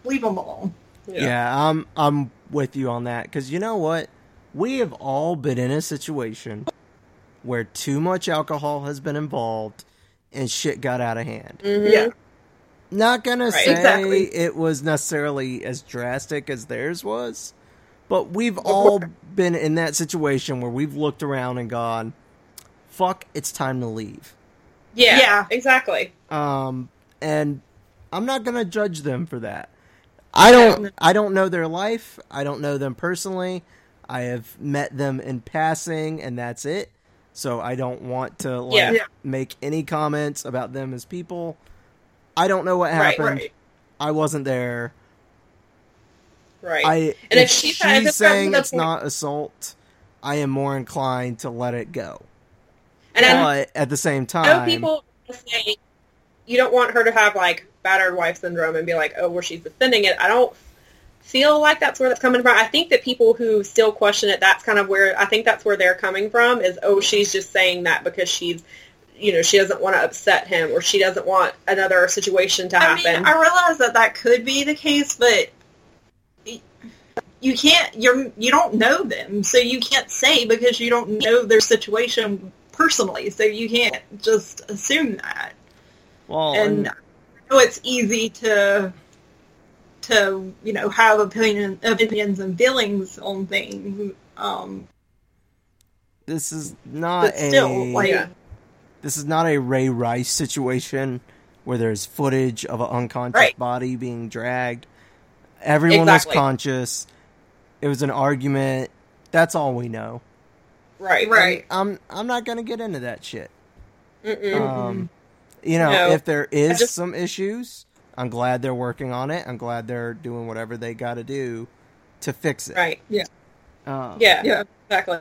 leave them alone. Yeah, I'm I'm with you on that because you know what? We have all been in a situation where too much alcohol has been involved and shit got out of hand. Mhm. Yeah. Not gonna Right. say Exactly. it was necessarily as drastic as theirs was, but we've all been in that situation where we've looked around and gone, "Fuck, it's time to leave." Yeah, Yeah. exactly. Um, and I'm not gonna judge them for that. I don't. I don't know their life. I don't know them personally. I have met them in passing, and that's it. So I don't want to like Yeah. Make any comments about them as people. I don't know what happened. Right. I wasn't there. Right. I And if, if she's- she's if it's gotten to saying it's not assault, I am more inclined to let it go. and But at the same time, people say you don't want her to have like battered wife syndrome and be like, oh, well, she's defending it. I don't feel like that's where that's coming from. I think that people who still question it, that's kind of where I think that's where they're coming from. Is oh, she's just saying that because she's, you know, she doesn't want to upset him or she doesn't want another situation to I happen. mean, I realize that that could be the case, but you can't. You're you don't know them, so you can't say because you don't know their situation personally. So you can't just assume that. well, and and I know it's easy to to you know have opinion opinions and feelings on things. Um, this is not but still, a like this is not a Ray Rice situation where there's footage of an unconscious Right. body being dragged. Everyone Exactly. was conscious. It was an argument. That's all we know. right. right. I'm I'm not gonna get into that shit. Mm-mm. Um, you know, No. if there is just- some issues, I'm glad they're working on it. I'm glad they're doing whatever they got to do to fix it. right. Um, Yeah. Yeah. Exactly.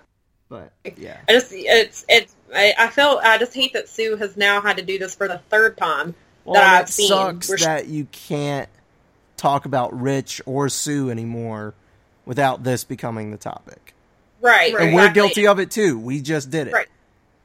But yeah, I just it's it's I, I felt I just hate that Sue has now had to do this for the third time. well, that and I've seen sucks where she- that you can't talk about Rich or Sue anymore without this becoming the topic. Right. Right. And we're exactly. guilty of it too. We just did it. Right.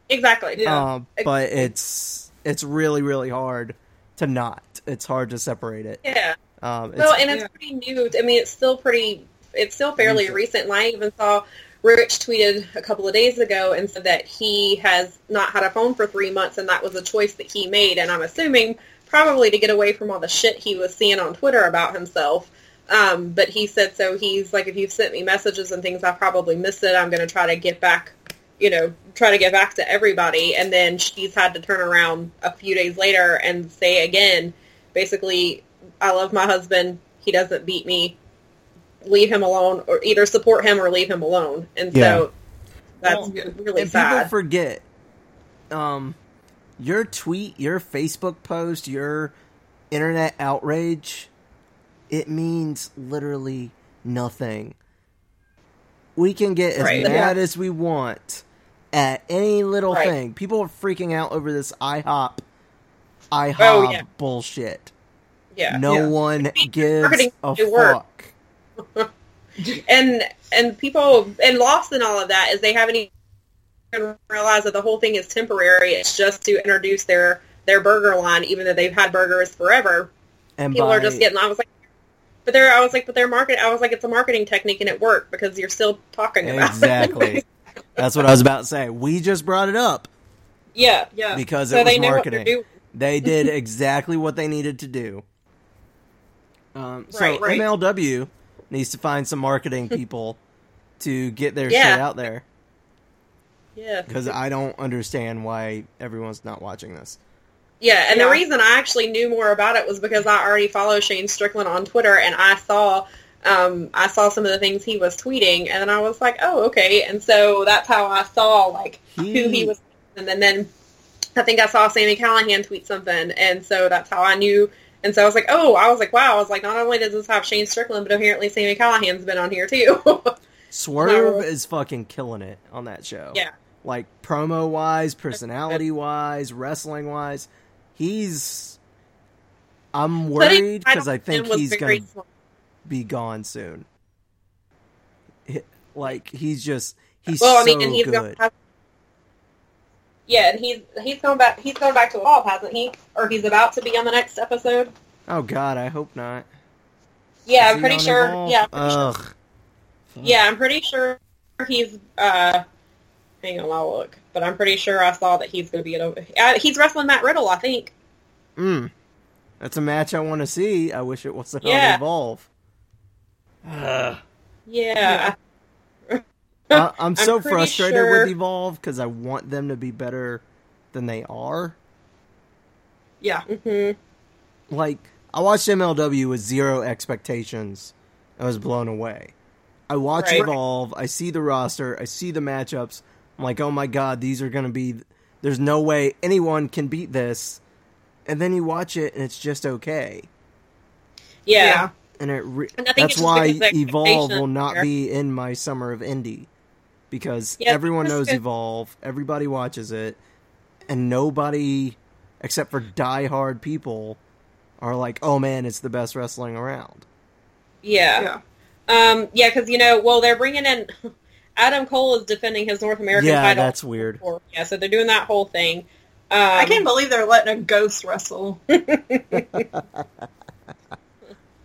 Exactly. Yeah. Um, but it's it's really really hard to not. It's hard to separate it. Yeah. Um, it's, Well, and it's yeah. pretty new. I mean, it's still pretty. It's still fairly Recent. recent. And I even saw Rich tweeted a couple of days ago and said that he has not had a phone for three months, and that was a choice that he made. And I'm assuming probably to get away from all the shit he was seeing on Twitter about himself. Um, but he said so. He's like, if you've sent me messages and things, I probably missed it. I'm going to try to get back. You know, try to get back to everybody. And then she's had to turn around a few days later and say again, basically, I love my husband. He doesn't beat me. Leave him alone, or either support him or leave him alone. And so that's Well, really and sad. people forget, um, your tweet, your Facebook post, your internet outrage, it means literally nothing. We can get as Right. mad as we want at any little Right. thing. People are freaking out over this IHOP, IHOP Oh, yeah. bullshit. yeah. No Yeah. one gives a fuck. <laughs> and and people and lost in all of that is they haven't even realized that the whole thing is temporary. It's just to introduce their their burger line, even though they've had burgers forever. And People by, are just getting. I was like, but they're. I was like, but their market. I was like, it's a marketing technique and it worked because you're still talking about it. exactly. <laughs> That's what I was about to say. We just brought it up yeah. yeah. because So it was they know what they're marketing. They did <laughs> exactly what they needed to do. Um, so Right, right. MLW needs to find some marketing people to get their Yeah. shit out there Yeah. because I don't understand why everyone's not watching this. Yeah, and Yeah. the reason I actually knew more about it was because I already follow Shane Strickland on Twitter, and I saw um, I saw some of the things he was tweeting, and then I was like, oh, okay, and so that's how I saw like who He- he was, and then, then I think I saw Sami Callihan tweet something, and so that's how I knew. And so I was like, oh, I was like, wow, I was like, not only does this have Shane Strickland, but apparently Sami Callihan's been on here too. <laughs> Swerve is fucking killing it on that show. yeah, Like promo wise, personality wise, wrestling wise, he's. I'm worried because I think he's gonna be gone soon. Like he's just he's Well, I so mean, and he's good. Gone, yeah, and he's he's going back. He's going back to Evolve, hasn't he? Or he's about to be on the next episode. Oh God, I hope not. Yeah, Is I'm pretty sure. Yeah, I'm pretty sure. Yeah, I'm pretty sure he's. uh Hang on, I'll look. But I'm pretty sure I saw that he's going to be at. Uh, he's wrestling Matt Riddle, I think. Mm. That's a match I want to see. I wish it wasn't Yeah. on Evolve. <sighs> Ugh. Yeah. I, <laughs> I'm so pretty frustrated sure- with Evolve because I want them to be better than they are. Yeah. hmm Like, I watched MLW with zero expectations. I was blown away. I watch Right. Evolve, I see the roster, I see the matchups. I'm like, oh my god, these are going to be. There's no way anyone can beat this. And then you watch it and it's just okay. Yeah. yeah. And it re- And I think that's why Evolve will not be in my summer of indie because Yeah, everyone knows good. Evolve, everybody watches it, and nobody except for diehard people are like, "Oh man, it's the best wrestling around." Yeah. Yeah. Um, yeah, because, you know, well, they're bringing in... <laughs> Adam Cole is defending his North American yeah, title. that's weird. Yeah, so they're doing that whole thing. Um, I can't believe they're letting a ghost wrestle. <laughs>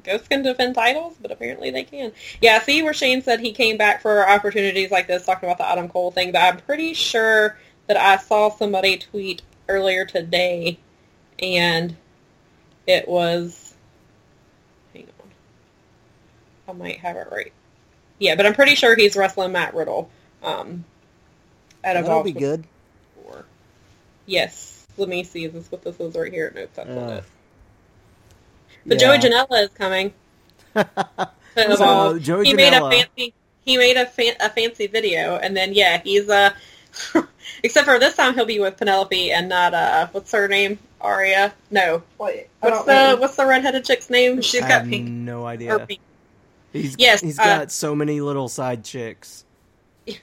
Ghosts can defend titles, but apparently they can. Yeah, see where Shane said he came back for opportunities like this, talking about the Adam Cole thing, but I'm pretty sure that I saw somebody tweet earlier today, and it was... Hang on. I might have it right. Yeah, but I'm pretty sure he's wrestling Matt Riddle. Um, at That'll Evolve be good. 24. Yes. Let me see. Is this what this is right here? Nope, that's not Uh, it. But Yeah. Joey Janela is coming. <laughs> So, Evolve. Joey he made a fancy. He made a fan, a fancy video, and then yeah, he's uh, <laughs> except for this time he'll be with Penelope and not uh, what's her name? Aria? No. Wait, What's the know. what's the redheaded chick's name? She's I got have pink. no Or idea. Pink. He's Yes, he's uh, got so many little side chicks. <laughs>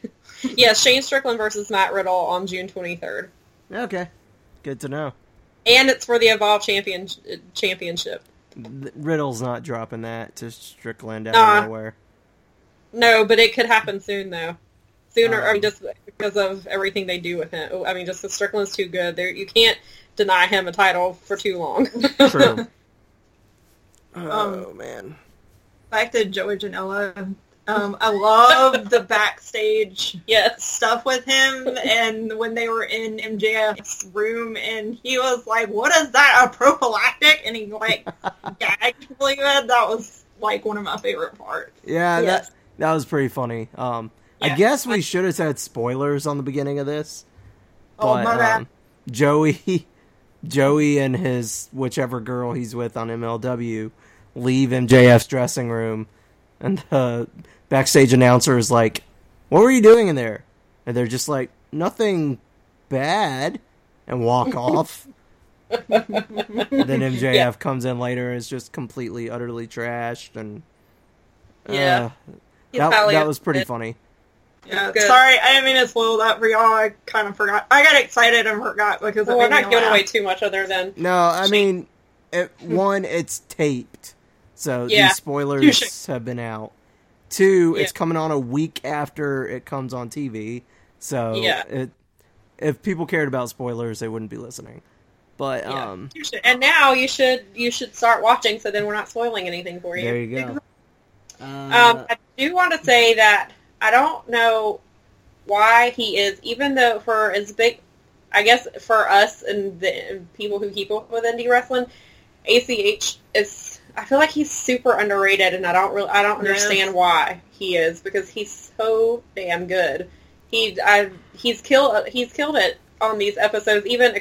Yeah, Shane Strickland versus Matt Riddle on June 23rd, Okay, good to know. and it's for the Evolve champion championship. Riddle's not dropping that to Strickland out Nah. of nowhere. No, but it could happen soon though. Sooner, I Um, mean, just because of everything they do with him. I mean, just 'cause Strickland's too good. There, you can't deny him a title for too long. <laughs> True. oh Um, man. Back to Joey Janela. Um, I love the backstage yes. stuff with him and when they were in MJF's room and he was like, what is that, a prophylactic? And he like <laughs> gagged really good. That was like one of my favorite parts. Yeah, Yes. that that was pretty funny. Um, I guess we should have said spoilers on the beginning of this. Oh, my bad. um, Joey, <laughs> Joey and his whichever girl he's with on MLW leave MJF's dressing room, and the backstage announcer is like, "What were you doing in there?" And they're just like, "Nothing bad," and walk <laughs> off. then MJF Yeah. comes in later and is just completely, utterly trashed, and Yeah. uh, He's that, that was pretty upset. funny. Yeah, Good. sorry, I didn't mean to spoil that for y'all. I kind of forgot. I got excited and forgot because Well, it we're not giving away too much other than No, I Shame. mean, it, one, it's taped, so Yeah. these spoilers Touche. have been out. Two, it's coming on a week after it comes on TV, so Yeah. it, if people cared about spoilers, they wouldn't be listening. But Yeah. um, And now you should you should start watching, so then we're not spoiling anything for you. there you go. Uh, Um, I do want to say that I don't know why he is, even though for as big, I guess for us and the people who keep up with indie wrestling, ACH is. I feel like he's super underrated, and I don't really, I don't Yes. understand why he is because he's so damn good. He, I, he's killed, he's killed it on these episodes. Even,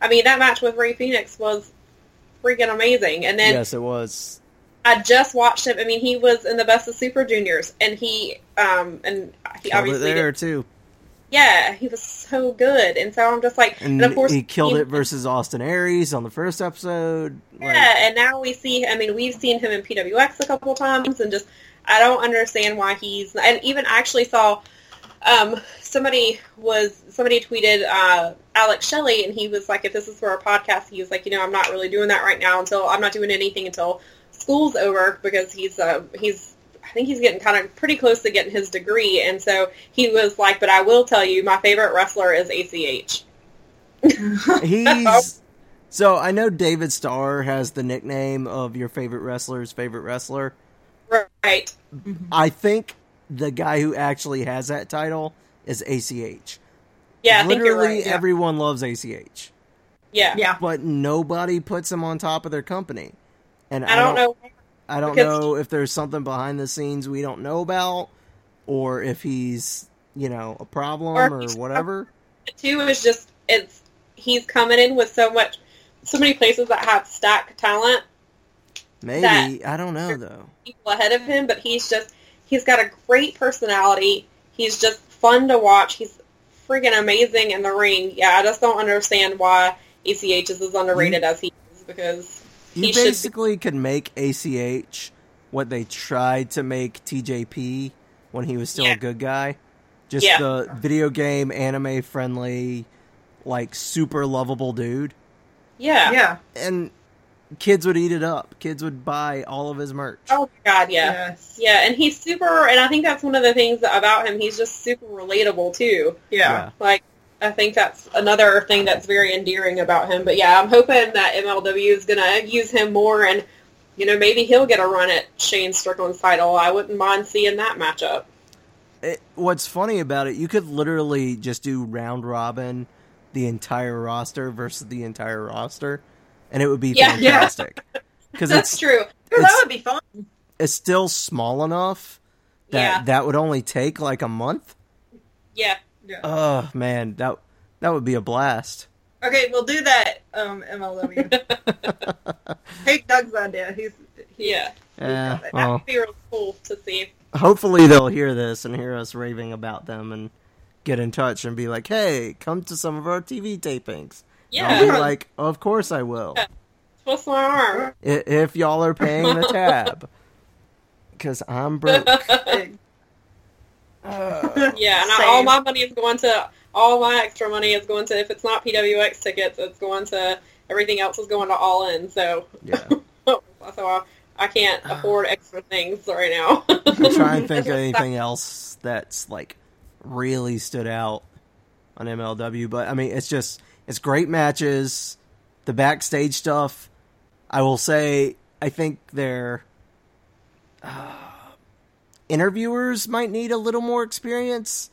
I mean, that match with Rey Fenix was freaking amazing, and then yes, it was. I just watched him. I mean, he was in the Best of Super Juniors, and he, um, and he Killed obviously, there did, too, yeah, he was so good. And so I'm just like, and, and, of course he killed it versus Austin Aries on the first episode. Like, Yeah, and now we see. I mean, we've seen him in PWX a couple times, and just I don't understand why he's. And even I actually saw um, somebody was somebody tweeted uh, Alex Shelley, and he was like, if this is for a podcast, he was like, you know, I'm not really doing that right now until I'm not doing anything until school's over because he's uh, he's. I think he's getting kind of pretty close to getting his degree, and so he was like, "But I will tell you, my favorite wrestler is ACH." <laughs> He's <laughs> so I know David Starr has the nickname of your favorite wrestler's favorite wrestler. Right? I think the guy who actually has that title is ACH. Yeah, I think you're Literally right. yeah. everyone loves ACH, Yeah. Yeah. but nobody puts him on top of their company. And I don't know. I don't because- know if there's something behind the scenes we don't know about, or if he's you know a problem Or or, whatever. Two is just it's he's coming in with so much, so many places that have stack talent Maybe I don't know though. people ahead of him, but he's just he's got a great personality. He's just fun to watch. He's freaking amazing in the ring. Yeah, I just don't understand why ACH is as underrated mm-hmm. as he is because You he should be- basically could make ACH what they tried to make TJP when he was still Yeah. a good guy. Just Yeah. the video game anime friendly, like super lovable dude. yeah. Yeah. And kids would eat it up. Kids would buy all of his merch. Oh my god, yeah. Yes. Yeah, and he's super, and I think that's one of the things about him. He's just super relatable too. Yeah. Like, I think that's another thing that's very endearing about him. But yeah, I'm hoping that MLW is gonna use him more, and you know maybe he'll get a run at Shane Strickland's title. I wouldn't mind seeing that matchup. It, what's funny about it, you could literally just do round robin the entire roster versus the entire roster, and it would be Yeah. Yeah. fantastic. <laughs> Because That's it's true. That would be fun. it's still small enough that Yeah. that would only take like a month. Yeah. Yeah. Oh man, that that would be a blast. okay, we'll do that. Um, MLW. Take <laughs> Doug's idea. He's, he's Yeah. Yeah, That well, That'd be real cool to see. hopefully they'll hear this and hear us raving about them and get in touch and be like, "Hey, come to some of our TV tapings." And I'll be Yeah. like, "Of course I will." Twist my arm. If y'all are paying the tab, <laughs> because I'm broke. Big. Uh, Yeah, and I, all my money is going to all my extra money is going to if it's not PWX tickets, it's going to everything else is going to all in. So yeah, <laughs> so I, I can't afford extra things right now. I'm trying <laughs> to think of anything else that's like really stood out on MLW, but I mean, it's just it's great matches. The backstage stuff, I will say, I think their uh, interviewers might need a little more experience,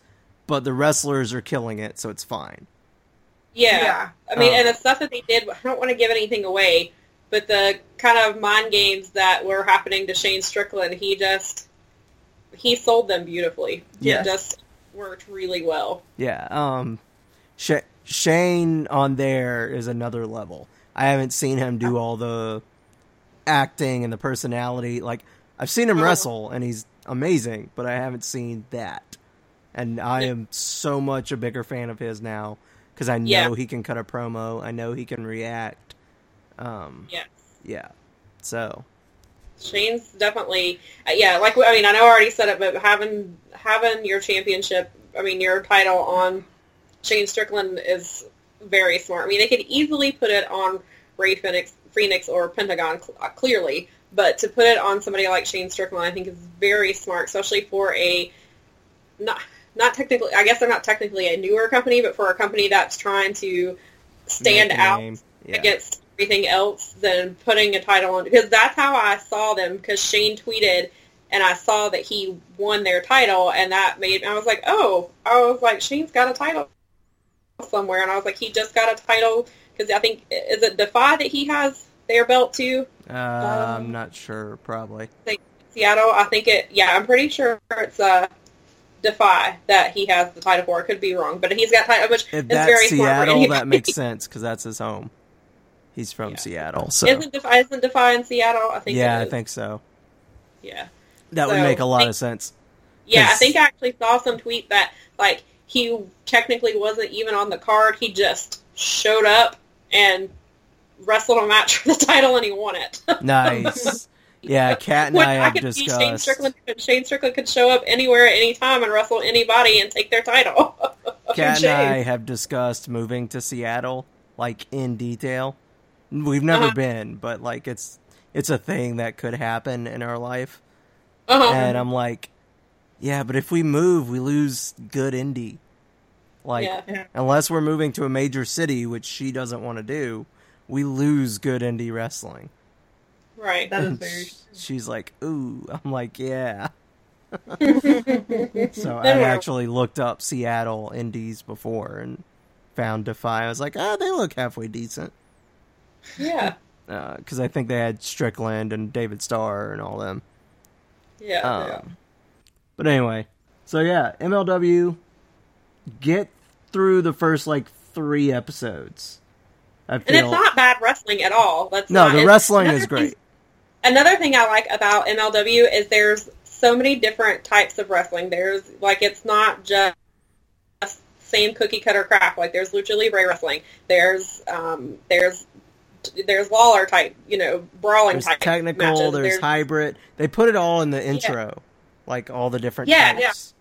but the wrestlers are killing it, so it's fine. Yeah. Yeah. I mean, Um, and the stuff that they did, I don't want to give anything away, but the kind of mind games that were happening to Shane Strickland, he just, he sold them beautifully. Yeah. It just worked really well. Yeah, um, Sh- Shane on there is another level. I haven't seen him do all the acting and the personality. Like I've seen him Oh. wrestle, and he's amazing, but I haven't seen that. And I am so much a bigger fan of his now because I know Yeah. he can cut a promo. I know he can react. Um, Yeah. yeah. So Shane's definitely, uh, yeah, like, I mean, I know I already said it, but having, having your championship, I mean, your title on Shane Strickland is very smart. I mean, they could easily put it on Rey Fenix, Fenix or Pentagon, uh, clearly, but to put it on somebody like Shane Strickland, I think is very smart, especially for a not not technically. I guess they're not technically a newer company, but for a company that's trying to stand out. Yeah. against everything else than putting a title on because that's how I saw them because Shane tweeted and I saw that he won their title and that made I was like oh I was like Shane's got a title somewhere and I was like he just got a title because I think is it Defy that he has their belt too Uh, I'm not sure. Probably. Seattle I think it yeah I'm pretty sure it's uh Defy that he has the title for I could be wrong but he's got title which If is that's very smart for Seattle, <laughs> that makes sense because that's his home. He's from Yeah. Seattle, so isn't Defy isn't Defy in Seattle I think yeah, I think so. yeah That would make a lot think- of sense. Yeah, I think I actually saw some tweet that like he technically wasn't even on the card. He just showed up and wrestled a match <laughs> for the title and he won it. Nice. <laughs> Yeah, Kat and Which I have could see Shane discussed. Strickland. Shane Strickland could show up anywhere at any time and wrestle anybody and take their title. <laughs> Kat and Shane. I have discussed moving to Seattle, like in detail. We've never Uh-huh. been, but like it's it's a thing that could happen in our life. uh-huh. And I'm like, yeah, but if we move, we lose good indie. Like, Yeah. Yeah. unless we're moving to a major city, which she doesn't want to do, we lose good indie wrestling. right. That is And very. sh- She's like, ooh. I'm like, yeah. <laughs> So I we're- actually looked up Seattle Indies before and found Defy. I was like, ah, they look halfway decent. Yeah. Because I think they had Strickland and David Starr and all them. Yeah. Um, yeah. But anyway, so yeah, MLW, get through the first like three episodes. I And it's not bad wrestling at all. That's no, not, the wrestling is thing- great. Another thing I like about MLW is there's so many different types of wrestling. There's like it's not just same cookie cutter crap. Like there's lucha libre wrestling. There's um there's there's Lawler type, you know, brawling There's type technical, matches. there's, hybrid. They put it all in the intro, like all the different Yeah, types.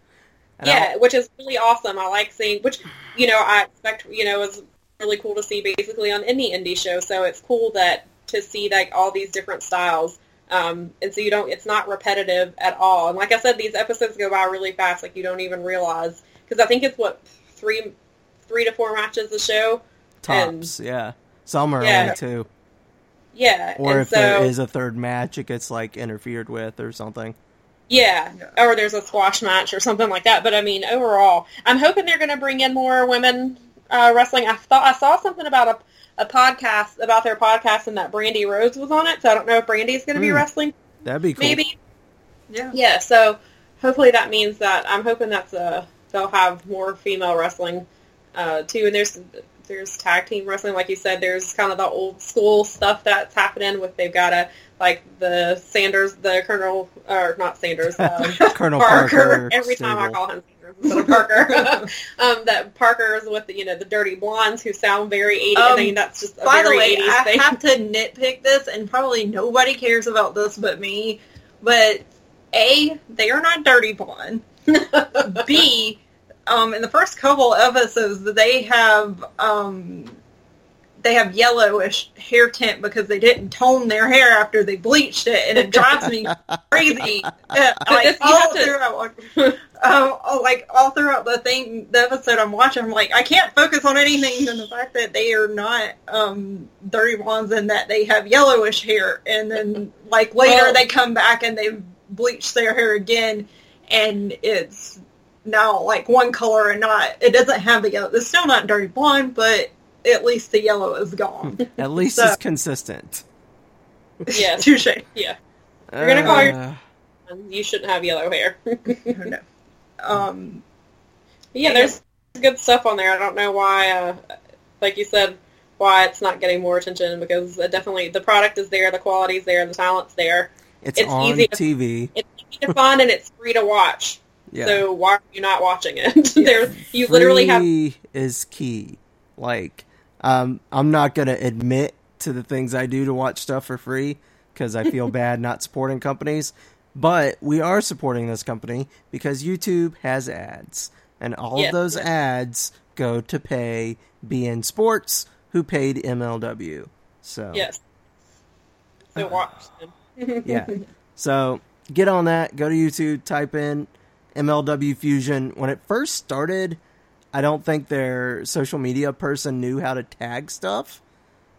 And yeah, I'll- which is really awesome. I like seeing, which you know, I expect you know is really cool to see basically on any indie show. So it's cool that to see like all these different styles, um, and so you don't, it's not repetitive at all. And like I said, these episodes go by really fast. Like you don't even realize because I think it's what three, three to four matches a show. tops, yeah. Some are Yeah. only two. Yeah, Or and if so, there is a third match, it gets like interfered with or something. Yeah. Yeah. or there's a squash match or something like that. But I mean, overall, I'm hoping they're going to bring in more women uh, wrestling. I thought I saw something about a, a podcast about their podcast and that Brandi Rhodes was on it. So I don't know if Brandi's going to be Hmm. wrestling. That'd be cool. Maybe. Yeah. Yeah. So hopefully that means that I'm hoping that's uh they'll have more female wrestling uh, too. And there's there's tag team wrestling, like you said. There's kind of the old school stuff that's happening with they've got a like the Sanders, the Colonel, or not Sanders, <laughs> um, Colonel Parker. Parker. Every time I call him Instead Parker. <laughs> um, that Parker's with the, you know the dirty blondes who sound very 80s. I Um, mean that's just a By the way, 80s I thing. have to nitpick this, and probably nobody cares about this but me. But A, they are not dirty blonde. B, um, in the first couple episodes, they have um, they have yellowish hair tint because they didn't tone their hair after they bleached it, and it drives me <laughs> crazy. <laughs> Like all to- throughout, um, like all throughout the thing, the episode I'm watching, I'm like, I can't focus on anything than the fact that they are not um, dirty blondes and that they have yellowish hair, and then like later Well- they come back and they bleach their hair again, and it's now like one color and not it doesn't have the yellow. It's still not dirty blonde, but at least the yellow is gone. At least So- it's consistent. Yes. <laughs> Touche. yeah, You're gonna call your- Uh, you shouldn't have yellow hair. <laughs> no. Um, Yeah, there's good stuff on there. I don't know why, uh, like you said, why it's not getting more attention because uh, definitely the product is there, the quality's there, the talent's there. it's, It's on easy to- TV. It's easy to find and it's free to watch. Yeah. So why are you not watching it? <laughs> There's you literally have Free is key. Like, um, I'm not gonna admit to the things I do to watch stuff for free because I feel <laughs> bad not supporting companies. But we are supporting this company because YouTube has ads, and all of those ads go to pay beIN Sports, who paid MLW. So yes. So watch them. <laughs> yeah. So get on that. Go to YouTube. Type in MLW Fusion. When it first started, I don't think their social media person knew how to tag stuff.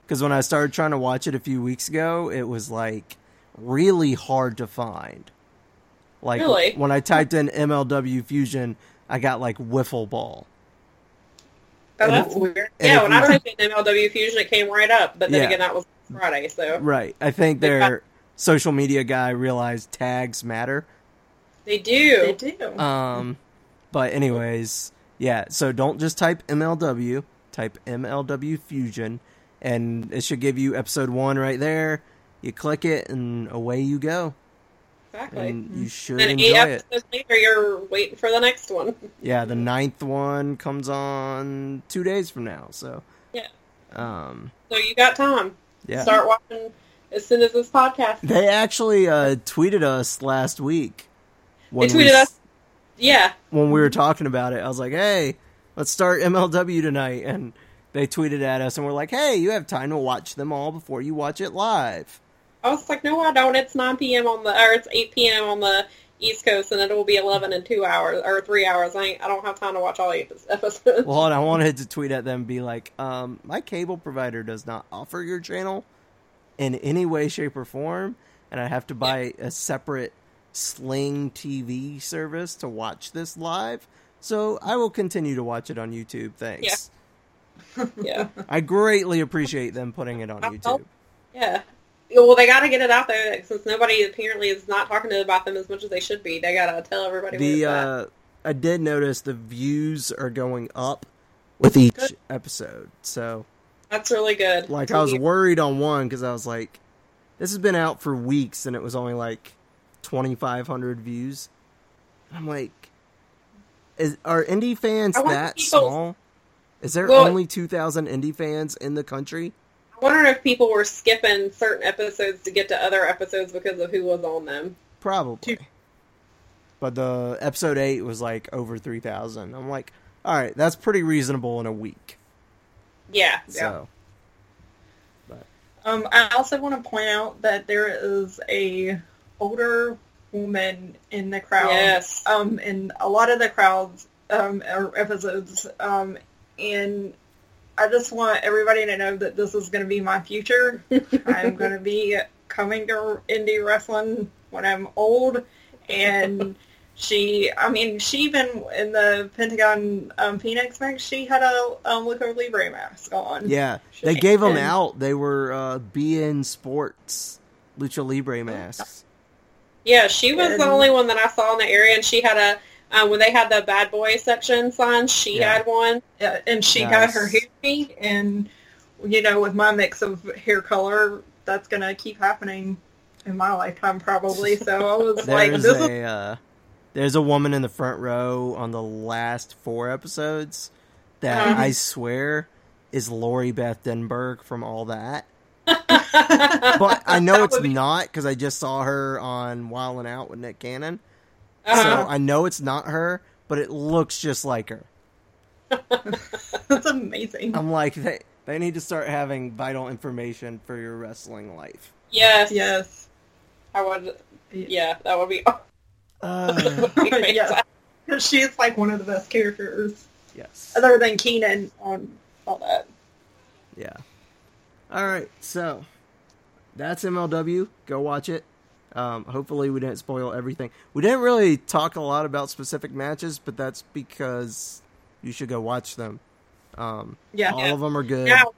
Because when I started trying to watch it a few weeks ago, it was like really hard to find. Like Really? when I typed in MLW Fusion, I got like wiffle ball. Oh, And that's if- weird. Yeah, when you- I typed in MLW Fusion, it came right up. But then Yeah. again, that was Friday, so Right. I think their social media guy realized tags matter. they do. they do. Um, but anyways, yeah. So don't just type MLW. Type MLW Fusion, and it should give you episode one right there. You click it, and away you go, exactly. and you should And eight enjoy it. episodes later, you're waiting for the next one. <laughs> Yeah, the ninth one comes on two days from now. So, Yeah. um, So you got time. yeah. Start watching as soon as this podcast. They actually uh, tweeted us last week. They when we tweeted us. Yeah, when we were talking about it. I was like, "Hey, let's start MLW tonight," and they tweeted at us and we're like, "Hey, you have time to watch them all before you watch it live." I was like, no, I don't. It's 9 p.m. on the, or it's 8 p.m. on the East Coast, and it will be 11 in two hours or three hours. I ain't, I don't have time to watch all eight <laughs> episodes. Well, and I wanted to tweet at them, and be like, um, "My cable provider does not offer your channel in any way, shape, or form, and I have to buy a separate Sling TV service to watch this live, so I will continue to watch it on YouTube. Thanks. Yeah. <laughs> I greatly appreciate them putting it on YouTube. Yeah. Well, they got to get it out there since nobody apparently is not talking about them as much as they should be. They got to tell everybody. The uh, I did notice the views are going up with each Good. episode. So, That's really good. like, I was worried on one because I was like, this has been out for weeks and it was only like 2,500 views. I'm like, is are indie fans that small? Is there Well- only 2,000 indie fans in the country? I wonder if people were skipping certain episodes to get to other episodes because of who was on them. Probably. But the episode eight was like over three thousand. I'm like, all right, that's pretty reasonable in a week. Yeah. So Um, I also want to point out that there is a older woman in the crowd. Yes. Um, in a lot of the crowds um, or episodes. Um, and I just want everybody to know that this is going to be my future. <laughs> I'm going to be coming to indie wrestling when I'm old, and she, I mean, she even in the Pentagon um, Fenix match, she had a um, Lucha Libre mask on. yeah, they gave them And- out. They were uh, beIN Sports Lucha Libre masks. Yeah, she was the only one that I saw in the area, and she had a um, when they had the bad boy section sign, She Yeah. had one. Yeah, and she Nice. got her hair beat, and you know, with my mix of hair color, that's gonna keep happening in my lifetime probably. So I <laughs> was like, There's this is a uh, there's a woman in the front row on the last four episodes that Uh-huh. I swear is Lori Beth Denberg from all that. <laughs> But I know it's be- not because I just saw her on Wild and Out with Nick Cannon. Uh-huh. So I know it's not her, but it looks just like her. <laughs> that's amazing. I'm like, they they need to start having vital information for your wrestling life. yes, yes. I would. Yeah, that would be. <sighs> <laughs> Uh, that Yeah. She's like one of the best characters, yes. other than Kenan on all that. Yeah. All right. So that's MLW. Go watch it. Um, hopefully, we didn't spoil everything. We didn't really talk a lot about specific matches, but that's because you should go watch them. Um, Yeah. all of them are good. Now,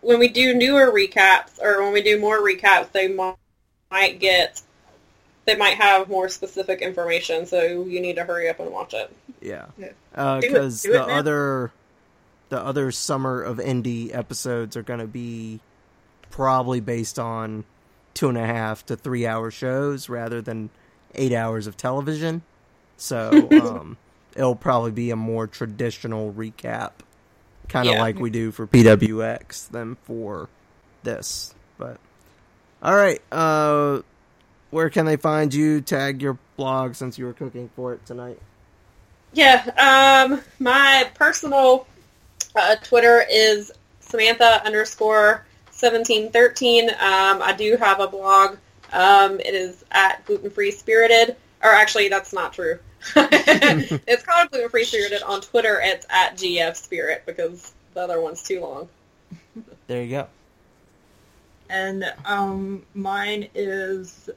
when we do newer recaps, or when we do more recaps, they might get. They might have more specific information, so you need to hurry up and watch it. Yeah, Yeah. Because the it now. other the other summer of indie episodes are going to be probably based on two and a half to three hour shows rather than eight hours of television. So <laughs> um, it'll probably be a more traditional recap, kind of Yeah. like we do for PWX than for this. But all right, uh, where can they find you? Tag your blog since you were cooking for it tonight. Yeah, um, my personal uh, Twitter is Samantha underscore seventeen thirteen. Um, I do have a blog. Um, it is at gluten free spirited, or actually, that's not true. <laughs> it's called gluten free spirited on Twitter. It's at GF Spirit because the other one's too long. There you go. and um, mine is,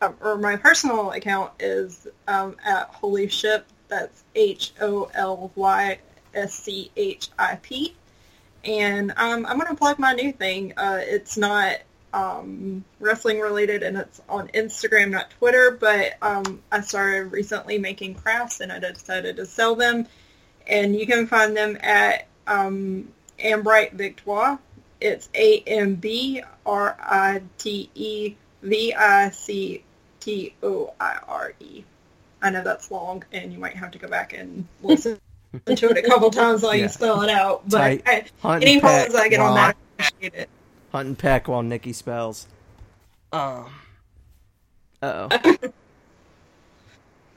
uh, or my personal account is um, at Holy Ship. That's H O L Y S C H I P, and um, I'm gonna plug my new thing. Uh, it's not um, wrestling related, and it's on Instagram, not Twitter. But um, I started recently making crafts, and I decided to sell them. And you can find them at um, Ambrite Victoire. It's A M B R I T E V I C T O I R E. I know that's long, and you might have to go back and listen to it a couple times while Yeah. you spell it out. But. I, Hunt any problems I get on that, I appreciate it. Hunt and peck while Nikki spells. Um. Uh oh.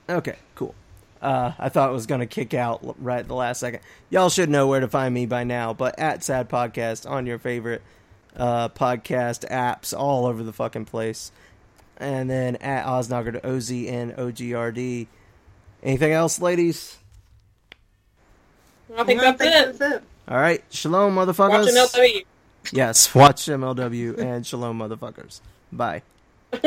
<laughs> okay, cool. Uh, I thought it was going to kick out right at the last second. Y'all should know where to find me by now, but at Sad Podcast on your favorite uh, podcast apps all over the fucking place. And then at Oznogard, O Z N O G R D. Anything else, ladies? I think I that's think it. that's it. All right. Shalom, motherfuckers. Watch MLW. Yes, watch MLW and Shalom, motherfuckers. Bye. <laughs>